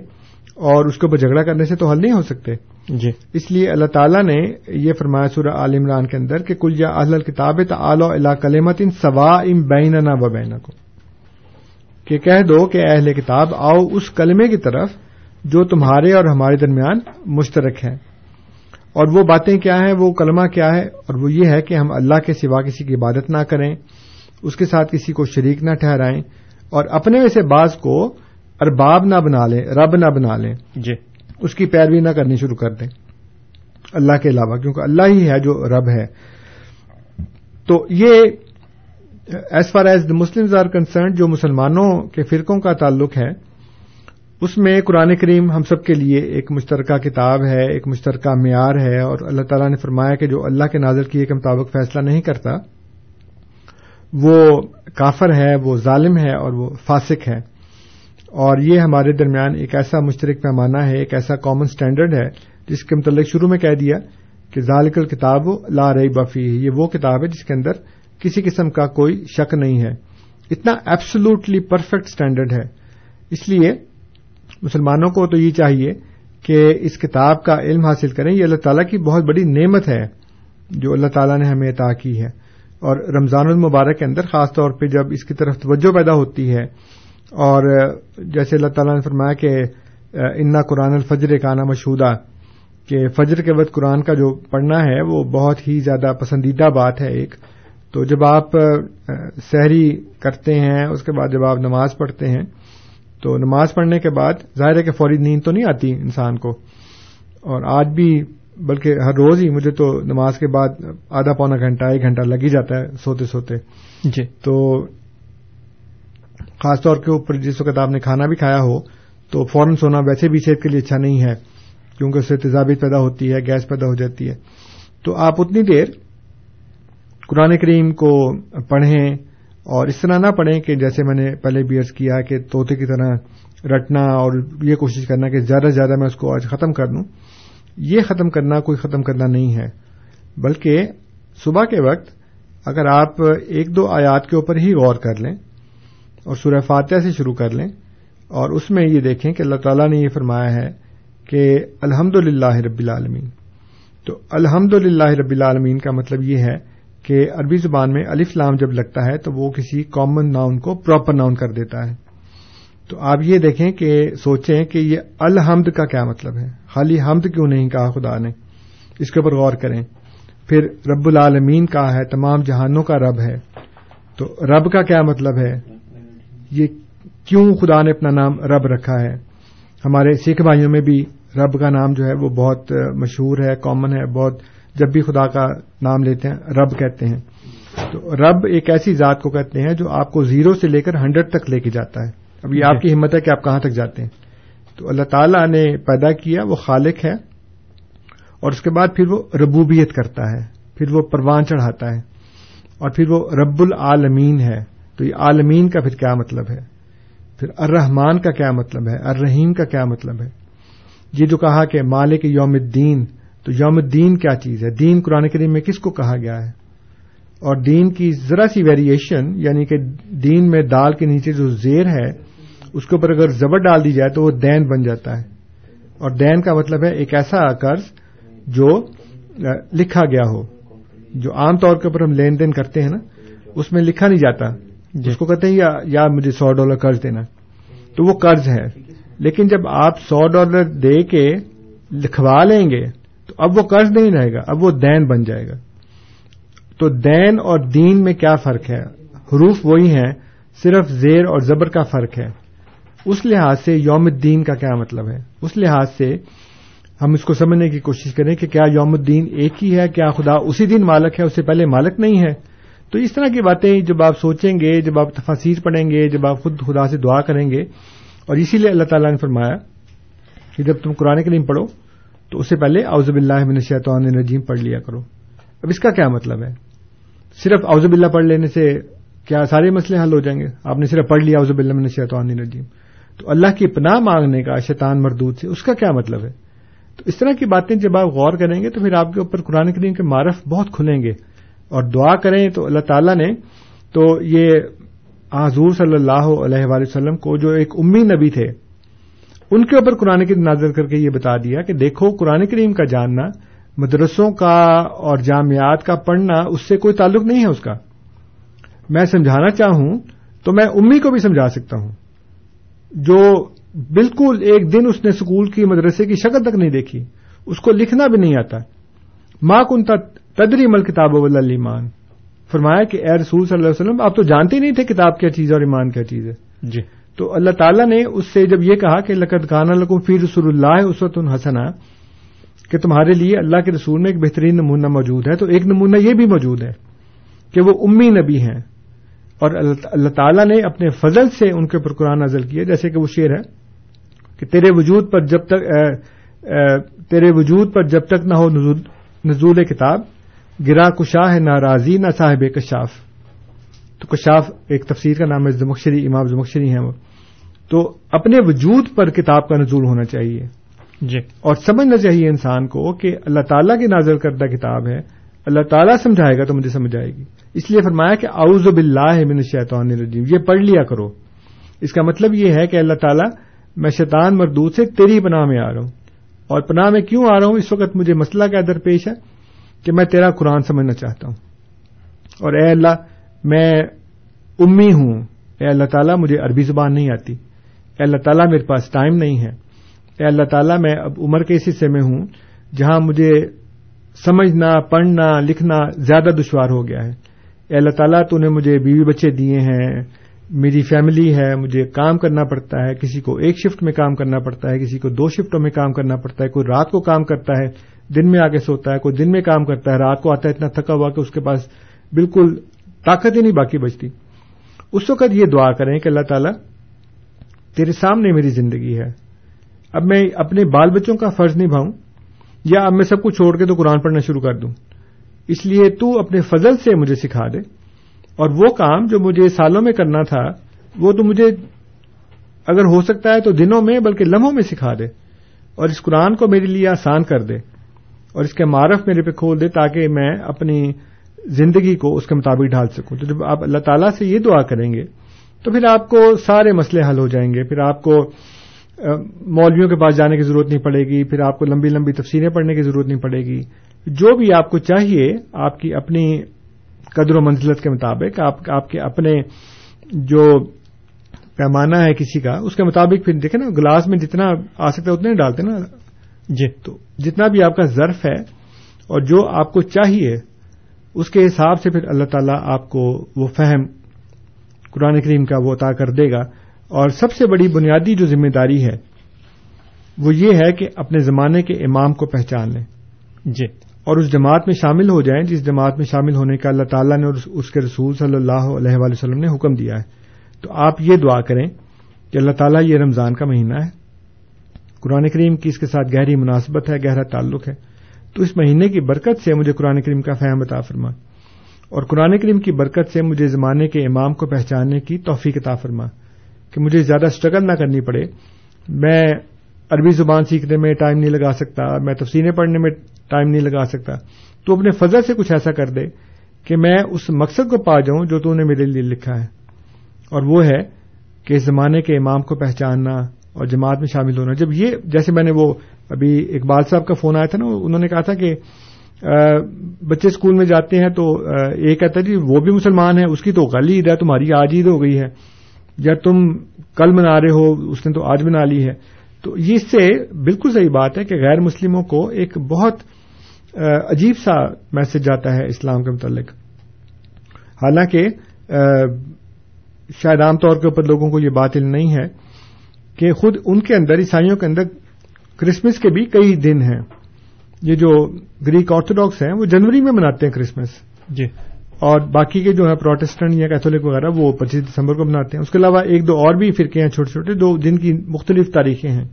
اور اس کے اوپر جھگڑا کرنے سے تو حل نہیں ہو سکتے۔ جی۔ اس لیے اللہ تعالیٰ نے یہ فرمایا سورہ عال عمران کے اندر کہ کل یا اہل کتاب تعلی اللہ کلیمت ان سوا ام بین و بین کو کہ کہہ دو کہ اہل کتاب آؤ اس کلمے کی طرف جو تمہارے اور ہمارے درمیان مشترک ہے۔ اور وہ باتیں کیا ہیں؟ وہ کلمہ کیا ہے؟ اور وہ یہ ہے کہ ہم اللہ کے سوا کسی کی عبادت نہ کریں اس کے ساتھ کسی کو شریک نہ ٹھہرائیں اور اپنے میں سے بعض کو ارباب نہ بنا لیں رب نہ بنا لیں۔ جی۔ اس کی پیروی نہ کرنی شروع کر دیں۔ اللہ کے علاوہ، کیونکہ اللہ ہی ہے جو رب ہے۔ تو یہ as far as the Muslim are concerned جو مسلمانوں کے فرقوں کا تعلق ہے، اس میں قرآن کریم ہم سب کے لیے ایک مشترکہ کتاب ہے، ایک مشترکہ معیار ہے۔ اور اللہ تعالیٰ نے فرمایا کہ جو اللہ کے نازر کیے کے مطابق فیصلہ نہیں کرتا، وہ کافر ہے، وہ ظالم ہے اور وہ فاسق ہے۔ اور یہ ہمارے درمیان ایک ایسا مشترک پیمانہ ہے، ایک ایسا کامن اسٹینڈرڈ ہے، جس کے متعلق شروع میں کہہ دیا کہ ذالکل کتاب لا رئی بفی ہے یہ وہ کتاب ہے جس کے اندر کسی قسم کا کوئی شک نہیں ہے۔ اتنا ایبسلوٹلی پرفیکٹ اسٹینڈرڈ ہے۔ اس لیے مسلمانوں کو تو یہ چاہیے کہ اس کتاب کا علم حاصل کریں۔ یہ اللہ تعالیٰ کی بہت بڑی نعمت ہے جو اللہ تعالیٰ نے ہمیں عطا کی ہے۔ اور رمضان المبارک کے اندر خاص طور پہ جب اس کی طرف توجہ پیدا ہوتی ہے اور جیسے اللہ تعالیٰ نے فرمایا کہ انا قرآن الفجر کانا مشہودہ کہ فجر کے وقت قرآن کا جو پڑھنا ہے وہ بہت ہی زیادہ پسندیدہ بات ہے ایک۔ تو جب آپ سحری کرتے ہیں اس کے بعد جب آپ نماز پڑھتے ہیں تو نماز پڑھنے کے بعد ظاہر ہے کہ فوری نیند تو نہیں آتی انسان کو۔ اور آج بھی بلکہ ہر روز ہی مجھے تو نماز کے بعد آدھا پونا گھنٹہ ایک گھنٹہ لگ ہی جاتا ہے سوتے سوتے۔ جی۔ تو خاص طور کے اوپر جس وقت آپ نے کھانا بھی کھایا ہو، تو فوراً سونا ویسے بھی صحت کے لیے اچھا نہیں ہے، کیونکہ اس سے تیزابیت پیدا ہوتی ہے، گیس پیدا ہو جاتی ہے۔ تو آپ اتنی دیر قرآن کریم کو پڑھیں اور اس طرح نہ پڑھیں کہ جیسے میں نے پہلے بھی عرض کیا کہ طوطے کی طرح رٹنا اور یہ کوشش کرنا کہ زیادہ سے زیادہ میں اس کو آج ختم کر دوں۔ یہ ختم کرنا کوئی ختم کرنا نہیں ہے، بلکہ صبح کے وقت اگر آپ ایک دو آیات کے اوپر ہی غور کر لیں اور سورہ فاتحہ سے شروع کر لیں اور اس میں یہ دیکھیں کہ اللہ تعالیٰ نے یہ فرمایا ہے کہ الحمد للہ رب العالمین۔ تو الحمد للہ رب العالمین کا مطلب یہ ہے کہ عربی زبان میں الف لام جب لگتا ہے تو وہ کسی کامن ناؤن کو پراپر ناؤن کر دیتا ہے۔ تو آپ یہ دیکھیں کہ سوچیں کہ یہ الحمد کا کیا مطلب ہے۔ خالی حمد کیوں نہیں کہا خدا نے؟ اس کے اوپر غور کریں۔ پھر رب العالمین کا ہے، تمام جہانوں کا رب ہے۔ تو رب کا کیا مطلب ہے؟ یہ کیوں خدا نے اپنا نام رب رکھا ہے؟ ہمارے سکھ بھائیوں میں بھی رب کا نام جو ہے وہ بہت مشہور ہے کامن ہے، بہت جب بھی خدا کا نام لیتے ہیں، رب کہتے ہیں۔ تو رب ایک ایسی ذات کو کہتے ہیں جو آپ کو زیرو سے لے کر ہنڈریڈ تک لے کے جاتا ہے۔ اب یہ آپ کی ہمت ہے کہ آپ کہاں تک جاتے ہیں۔ تو اللہ تعالیٰ نے پیدا کیا، وہ خالق ہے، اور اس کے بعد پھر وہ ربوبیت کرتا ہے، پھر وہ پروان چڑھاتا ہے، اور پھر وہ رب العالمین ہے۔ تو یہ عالمین کا پھر کیا مطلب ہے؟ پھر الرحمان کا کیا مطلب ہے؟ الرحیم کا کیا مطلب ہے؟ یہ جو کہا کہ مالک یوم الدین، تو یوم الدین کیا چیز ہے؟ دین قرآن کریم میں کس کو کہا گیا ہے؟ اور دین کی ذرا سی ویریشن یعنی کہ دین میں دال کے نیچے جو زیر ہے، اس کے اوپر اگر زبر ڈال دی جائے تو وہ دین بن جاتا ہے۔ اور دین کا مطلب ہے ایک ایسا قرض جو لکھا گیا ہو۔ جو عام طور کے اوپر ہم لین دین کرتے ہیں نا، اس میں لکھا نہیں جاتا۔ جس کو کہتے ہیں یا یا مجھے سو ڈالر قرض دینا۔ تو وہ قرض ہے۔ لیکن جب آپ سو ڈالر دے کے لکھوا لیں گے، تو اب وہ قرض نہیں رہے گا، اب وہ دین بن جائے گا۔ تو دین اور دین میں کیا فرق ہے؟ حروف وہی ہیں، صرف زیر اور زبر کا فرق ہے۔ اس لحاظ سے یوم الدین کا کیا مطلب ہے؟ اس لحاظ سے ہم اس کو سمجھنے کی کوشش کریں کہ کیا یوم الدین ایک ہی ہے، کیا خدا اسی دن مالک ہے، اس سے پہلے مالک نہیں ہے؟ تو اس طرح کی باتیں جب آپ سوچیں گے، جب آپ تفاصیر پڑھیں گے، جب آپ خود خدا سے دعا کریں گے، اور اسی لیے اللہ تعالیٰ نے فرمایا کہ جب تم قرآن کریم پڑھو، تو اس سے پہلے اوزب اللہ من الشیطان الرجیم پڑھ لیا کرو۔ اب اس کا کیا مطلب ہے؟ صرف اوزب اللہ پڑھ لینے سے کیا سارے مسئلے حل ہو جائیں گے؟ آپ نے صرف پڑھ لیا اوزب اللہ من الشیطان الرجیم۔ تو اللہ کی پناہ مانگنے کا شیطان مردود سے اس کا کیا مطلب ہے؟ تو اس طرح کی باتیں جب آپ غور کریں گے، تو پھر آپ کے اوپر قرآن کریم کے معرف بہت کھلیں گے۔ اور دعا کریں تو اللہ تعالیٰ نے تو یہ حضور صلی اللہ علیہ وآلہ وسلم کو جو ایک امی نبی تھے، ان کے اوپر قرآن کریم نازر کر کے یہ بتا دیا کہ دیکھو، قرآن کریم کا جاننا، مدرسوں کا اور جامعات کا پڑھنا اس سے کوئی تعلق نہیں ہے اس کا۔ میں سمجھانا چاہوں تو میں امی کو بھی سمجھا سکتا ہوں۔ جو بالکل ایک دن اس نے اسکول کی مدرسے کی شکل تک نہیں دیکھی، اس کو لکھنا بھی نہیں آتا۔ ماں کن تدری مل کتاب ایمان۔ فرمایا کہ اے رسول صلی اللہ علیہ وسلم آپ تو جانتے نہیں تھے کتاب کیا چیز اور ایمان کیا چیز ہے۔ جی۔ تو اللہ تعالیٰ نے اس سے جب یہ کہا کہ لقت خانہ لکم فی رسول اللہ اسوت الحسنا کہ تمہارے لیے اللہ کے رسول میں ایک بہترین نمونہ موجود ہے تو ایک نمونہ یہ بھی موجود ہے کہ وہ امی نبی ہیں۔ اور اللہ تعالیٰ نے اپنے فضل سے ان کے اوپر قرآن نازل کیا جیسے کہ وہ شعر ہے کہ تیرے وجود پر جب تک تیرے وجود پر جب تک نہ ہو نزول کتاب گرا کشا ہے ناراضی نہ صاحب کشاف۔ تو کشاف ایک تفسیر کا نام ہے زمکشری امام زمکشری ہیں وہ۔ تو اپنے وجود پر کتاب کا نزول ہونا چاہیے۔ جی۔ اور سمجھنا چاہیے انسان کو کہ اللہ تعالیٰ کی نازل کردہ کتاب ہے۔ اللہ تعالیٰ سمجھائے گا تو مجھے سمجھ آئے گی۔ اس لیے فرمایا کہ اعوذ باللہ من الشیطان الرجیم۔ یہ پڑھ لیا کرو۔ اس کا مطلب یہ ہے کہ اللہ تعالیٰ میں شیطان مردود سے تیری پناہ میں آ رہا ہوں۔ اور پناہ میں کیوں آ رہا ہوں؟ اس وقت مجھے مسئلہ کیا درپیش ہے۔ کہ میں تیرا قرآن سمجھنا چاہتا ہوں۔ اور اے اللہ، میں امی ہوں۔ اے اللہ تعالیٰ، مجھے عربی زبان نہیں آتی۔ اے اللہ تعالیٰ، میرے پاس ٹائم نہیں ہے۔ اے اللہ تعالیٰ، میں اب عمر کے اس حصے میں ہوں جہاں مجھے سمجھنا، پڑھنا، لکھنا زیادہ دشوار ہو گیا ہے۔ اے اللہ تعالیٰ، تو نے مجھے بیوی بچے دیے ہیں۔ میری فیملی ہے، مجھے کام کرنا پڑتا ہے۔ کسی کو ایک شفٹ میں کام کرنا پڑتا ہے، کسی کو دو شفٹوں میں کام کرنا پڑتا ہے، کوئی رات کو کام کرتا ہے۔ دن میں آگے سوتا ہے، کوئی دن میں کام کرتا ہے، رات کو آتا ہے، اتنا تھکا ہوا کہ اس کے پاس بالکل طاقت ہی نہیں باقی بچتی۔ اس وقت یہ دعا کریں کہ اللہ تعالیٰ تیرے سامنے میری زندگی ہے۔ اب میں اپنے بال بچوں کا فرض نبھاؤں یا اب میں سب کو چھوڑ کے تو قرآن پڑھنا شروع کر دوں۔ اس لیے تو اپنے فضل سے مجھے سکھا دے۔ اور وہ کام جو مجھے سالوں میں کرنا تھا، وہ تو مجھے اگر ہو سکتا ہے تو دنوں میں، بلکہ لمحوں میں سکھا دے۔ اور اس قرآن کو میرے لیے آسان کر دے۔ اور اس کے معرف میرے پہ کھول دے تاکہ میں اپنی زندگی کو اس کے مطابق ڈھال سکوں۔ تو جب آپ اللہ تعالیٰ سے یہ دعا کریں گے، تو پھر آپ کو سارے مسئلے حل ہو جائیں گے۔ پھر آپ کو مولویوں کے پاس جانے کی ضرورت نہیں پڑے گی۔ پھر آپ کو لمبی لمبی تفسیریں پڑھنے کی ضرورت نہیں پڑے گی۔ جو بھی آپ کو چاہیے، آپ کی اپنی قدر و منزلت کے مطابق، آپ آپ کے اپنے جو پیمانہ ہے کسی کا، اس کے مطابق پھر دیکھیں نا، گلاس میں جتنا آ سکتا ہے اتنا ہی ڈالتے نا۔ جی۔ تو جتنا بھی آپ کا ظرف ہے اور جو آپ کو چاہیے اس کے حساب سے پھر اللہ تعالیٰ آپ کو وہ فہم قرآن کریم کا وہ عطا کر دے گا۔ اور سب سے بڑی بنیادی جو ذمہ داری ہے وہ یہ ہے کہ اپنے زمانے کے امام کو پہچان لیں۔ جی۔ اور اس جماعت میں شامل ہو جائیں جس جماعت میں شامل ہونے کا اللہ تعالیٰ نے اور اس کے رسول صلی اللہ علیہ وآلہ وسلم نے حکم دیا ہے۔ تو آپ یہ دعا کریں کہ اللہ تعالیٰ یہ رمضان کا مہینہ ہے۔ قرآن کریم کی اس کے ساتھ گہری مناسبت ہے، گہرا تعلق ہے۔ تو اس مہینے کی برکت سے مجھے قرآن کریم کا فہم عطا فرما۔ اور قرآن کریم کی برکت سے مجھے زمانے کے امام کو پہچاننے کی توفیق عطا فرما کہ مجھے زیادہ اسٹرگل نہ کرنی پڑے۔ میں عربی زبان سیکھنے میں ٹائم نہیں لگا سکتا، میں تفسیریں پڑھنے میں ٹائم نہیں لگا سکتا۔ تو اپنے فضل سے کچھ ایسا کر دے کہ میں اس مقصد کو پا جاؤں جو تو نے میرے لیے لکھا ہے۔ اور وہ ہے کہ زمانے کے امام کو پہچاننا اور جماعت میں شامل ہونا۔ جب یہ جیسے میں نے وہ ابھی اقبال صاحب کا فون آیا تھا نا، انہوں نے کہا تھا کہ بچے اسکول میں جاتے ہیں تو ایک کہتا ہے جی وہ بھی مسلمان ہے اس کی تو کل عید ہے، تمہاری آج عید ہو گئی ہے، یا تم کل منا رہے ہو، اس نے تو آج بنا لی ہے۔ تو یہ اس سے بالکل صحیح بات ہے کہ غیر مسلموں کو ایک بہت عجیب سا میسج جاتا ہے اسلام کے متعلق۔ حالانکہ شاید عام طور کے اوپر لوگوں کو یہ بات علم نہیں ہے۔ کہ خود ان کے اندر عیسائیوں کے اندر کرسمس کے بھی کئی دن ہیں۔ یہ جو گریک آرتھوڈاکس ہیں وہ جنوری میں مناتے ہیں کرسمس۔ جی۔ اور باقی کے جو ہے پروٹسٹنٹ یا کیتھولک وغیرہ وہ پچیس دسمبر کو مناتے ہیں۔ اس کے علاوہ ایک دو اور بھی فرقے ہیں چھوٹے چھوٹے دو جن کی مختلف تاریخیں ہیں۔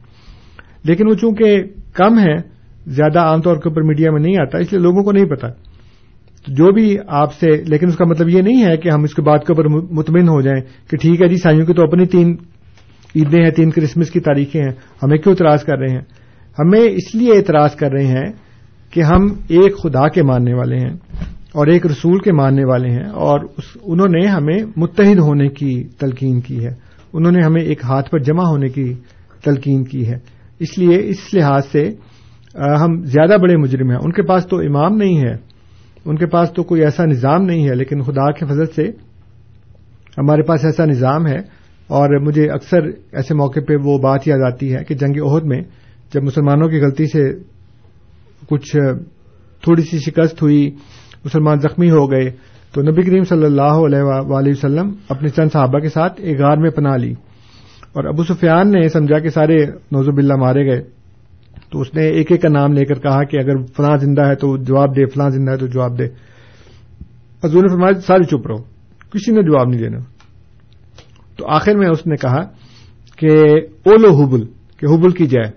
لیکن وہ چونکہ کم ہیں زیادہ عام طور کے اوپر میڈیا میں نہیں آتا اس لیے لوگوں کو نہیں پتا۔ جو بھی آپ سے لیکن اس کا مطلب یہ نہیں ہے کہ ہم اس کے بعد کے اوپر مطمئن ہو جائیں کہ ٹھیک ہے جی سائیوں کی تو اپنی تین عیدیں ہیں، تین کرسمس کی تاریخیں ہیں، ہمیں کیوں اعتراض کر رہے ہیں؟ ہمیں اس لیے اعتراض کر رہے ہیں کہ ہم ایک خدا کے ماننے والے ہیں اور ایک رسول کے ماننے والے ہیں اور انہوں نے ہمیں متحد ہونے کی تلقین کی ہے۔ انہوں نے ہمیں ایک ہاتھ پر جمع ہونے کی تلقین کی ہے۔ اس لیے اس لحاظ سے ہم زیادہ بڑے مجرم ہیں۔ ان کے پاس تو امام نہیں ہے۔ ان کے پاس تو کوئی ایسا نظام نہیں ہے، لیکن خدا کے فضل سے ہمارے پاس ایسا نظام ہے۔ اور مجھے اکثر ایسے موقع پہ وہ بات یاد آتی ہے کہ جنگ عہد میں جب مسلمانوں کی غلطی سے کچھ تھوڑی سی شکست ہوئی، مسلمان زخمی ہو گئے، تو نبی کریم صلی اللہ علیہ وآلہ وسلم اپنے چند صحابہ کے ساتھ ایک غار میں پناہ لی۔ اور ابو سفیان نے سمجھا کہ سارے نوزب اللہ مارے گئے۔ تو اس نے ایک ایک کا نام لے کر کہا کہ اگر فلاں زندہ ہے تو جواب دے، فلاں زندہ ہے تو جواب دے۔ حضور نے فرمایا، سارے چپ رہو، کسی نے جواب نہیں دینا۔ تو آخر میں اس نے کہا کہ اولو حبل، کہ حبل کی جائے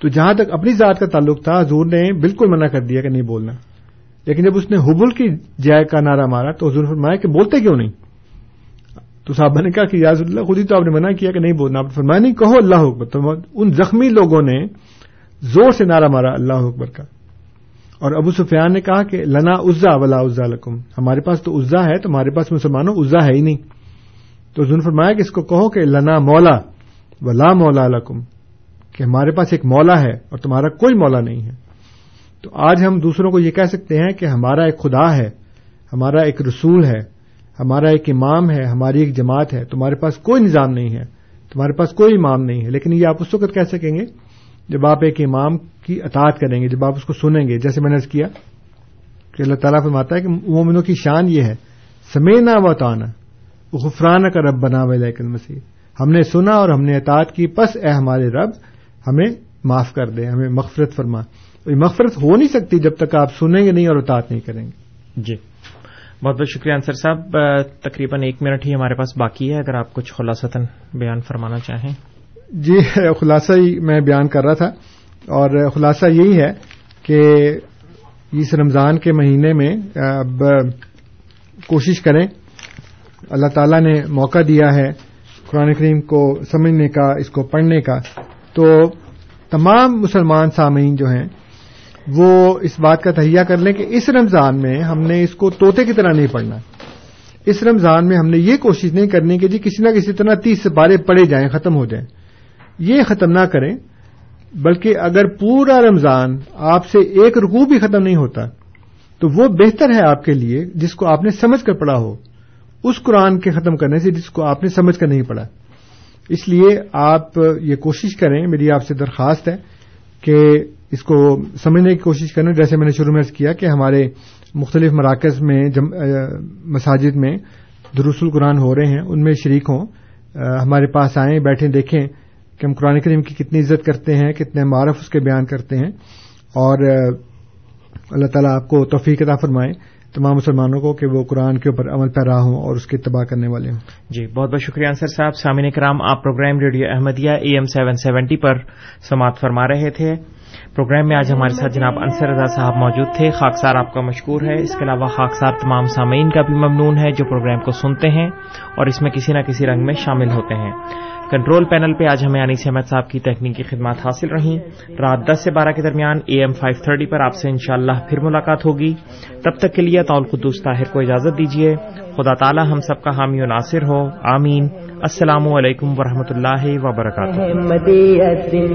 تو جہاں تک اپنی ذات کا تعلق تھا، حضور نے بالکل منع کر دیا کہ نہیں بولنا۔ لیکن جب اس نے حبل کی جائے کا نعرہ مارا تو حضور فرمایا کہ بولتے کیوں نہیں؟ تو صاحبہ نے کہا کہ یاز اللہ، خود ہی تو آپ نے منع کیا کہ نہیں بولنا۔ آپ نے فرمایا نہیں، کہو اللہ اکبر۔ تو ان زخمی لوگوں نے زور سے نعرہ مارا اللہ اکبر کا۔ اور ابو سفیان نے کہا کہ لنا عزا ولا عزا لکم۔ ہمارے پاس تو عزا ہے، تمہارے پاس مسلمانوں عزا ہے ہی نہیں۔ تو ظلم فرمایا کہ اس کو کہو کہ لنا مولا ولا مولا لکم، کہ ہمارے پاس ایک مولا ہے اور تمہارا کوئی مولا نہیں ہے۔ تو آج ہم دوسروں کو یہ کہہ سکتے ہیں کہ ہمارا ایک خدا ہے، ہمارا ایک رسول ہے، ہمارا ایک امام ہے، ہماری ایک جماعت ہے، تمہارے پاس کوئی نظام نہیں ہے، تمہارے پاس کوئی امام نہیں ہے۔ لیکن یہ آپ اس وقت کہہ سکیں گے جب آپ ایک امام کی اطاعت کریں گے، جب آپ اس کو سنیں گے۔ جیسے میں نے کیا کہ اللہ تعالیٰ فرماتا ہے کہ مومنوں کی شان یہ ہے، سمینا و تانا غفران کا رب بنا و لیکن مسیح۔ ہم نے سنا اور ہم نے اطاعت کی پس اے ہمارے رب ہمیں معاف کر دے ہمیں مغفرت فرما۔ مغفرت ہو نہیں سکتی جب تک آپ سنیں گے نہیں اور اطاعت نہیں کریں گے۔ جی۔ بہت بہت شکریہ انصر صاحب۔ تقریباً ایک منٹ ہی ہمارے پاس باقی ہے۔ اگر آپ کچھ خلاصتاً بیان فرمانا چاہیں۔ جی خلاصہ ہی میں بیان کر رہا تھا۔ اور خلاصہ یہی ہے کہ اس رمضان کے مہینے میں اب کوشش کریں اللہ تعالیٰ نے موقع دیا ہے قرآن کریم کو سمجھنے کا، اس کو پڑھنے کا۔ تو تمام مسلمان سامعین جو ہیں، وہ اس بات کا تہیا کر لیں کہ اس رمضان میں ہم نے اس کو طوطے کی طرح نہیں پڑھنا۔ اس رمضان میں ہم نے یہ کوشش نہیں کرنی کہ جی کسی نہ کسی طرح تیس سپارے پڑے جائیں، ختم ہو جائیں۔ یہ ختم نہ کریں، بلکہ اگر پورا رمضان آپ سے ایک رکوع بھی ختم نہیں ہوتا، تو وہ بہتر ہے آپ کے لیے جس کو آپ نے سمجھ کر پڑھا ہو۔ اس قرآن کے ختم کرنے سے جس کو آپ نے سمجھ کر نہیں پڑھا۔ اس لیے آپ یہ کوشش کریں، میری آپ سے درخواست ہے کہ اس کو سمجھنے کی کوشش کریں۔ جیسے میں نے شروع میں کیا کہ ہمارے مختلف مراکز میں مساجد میں دروس القرآن ہو رہے ہیں، ان میں شریک ہوں۔ ہمارے پاس آئیں، بیٹھیں، دیکھیں کہ ہم قرآن کریم کی کتنی عزت کرتے ہیں، کتنے معرف اس کے بیان کرتے ہیں۔ اور اللہ تعالیٰ آپ کو توفیق عطا فرمائے۔ تمام مسلمانوں کو کہ وہ قرآن کے اوپر عمل پیرا ہوں اور اس کی اتباع کرنے والے ہوں۔ جی بہت بہت شکریہ انصر صاحب۔ سامعین کرام، آپ program radio Ahmadiyya AM seven seventy seventy پر سماعت فرما رہے تھے۔ پروگرام میں آج ہمارے ساتھ جناب انصر رضا صاحب موجود تھے۔ خاکسار آپ کا مشکور ہے۔ اس کے علاوہ خاکسار تمام سامعین کا بھی ممنون ہے جو پروگرام کو سنتے ہیں اور اس میں کسی نہ کسی رنگ میں شامل ہوتے ہیں۔ کنٹرول پینل پہ آج ہمیں انیس احمد صاحب کی تکنیکی خدمات حاصل رہیں۔ رات دس سے بارہ کے درمیان اے ایم فائیو تھرٹی پر آپ سے انشاءاللہ پھر ملاقات ہوگی۔ تب تک کے لیے طول قدوس طاہر کو اجازت دیجیے۔ خدا تعالی ہم سب کا حامی و ناصر ہو۔ آمین۔ السلام علیکم ورحمۃ اللہ وبرکاتہ۔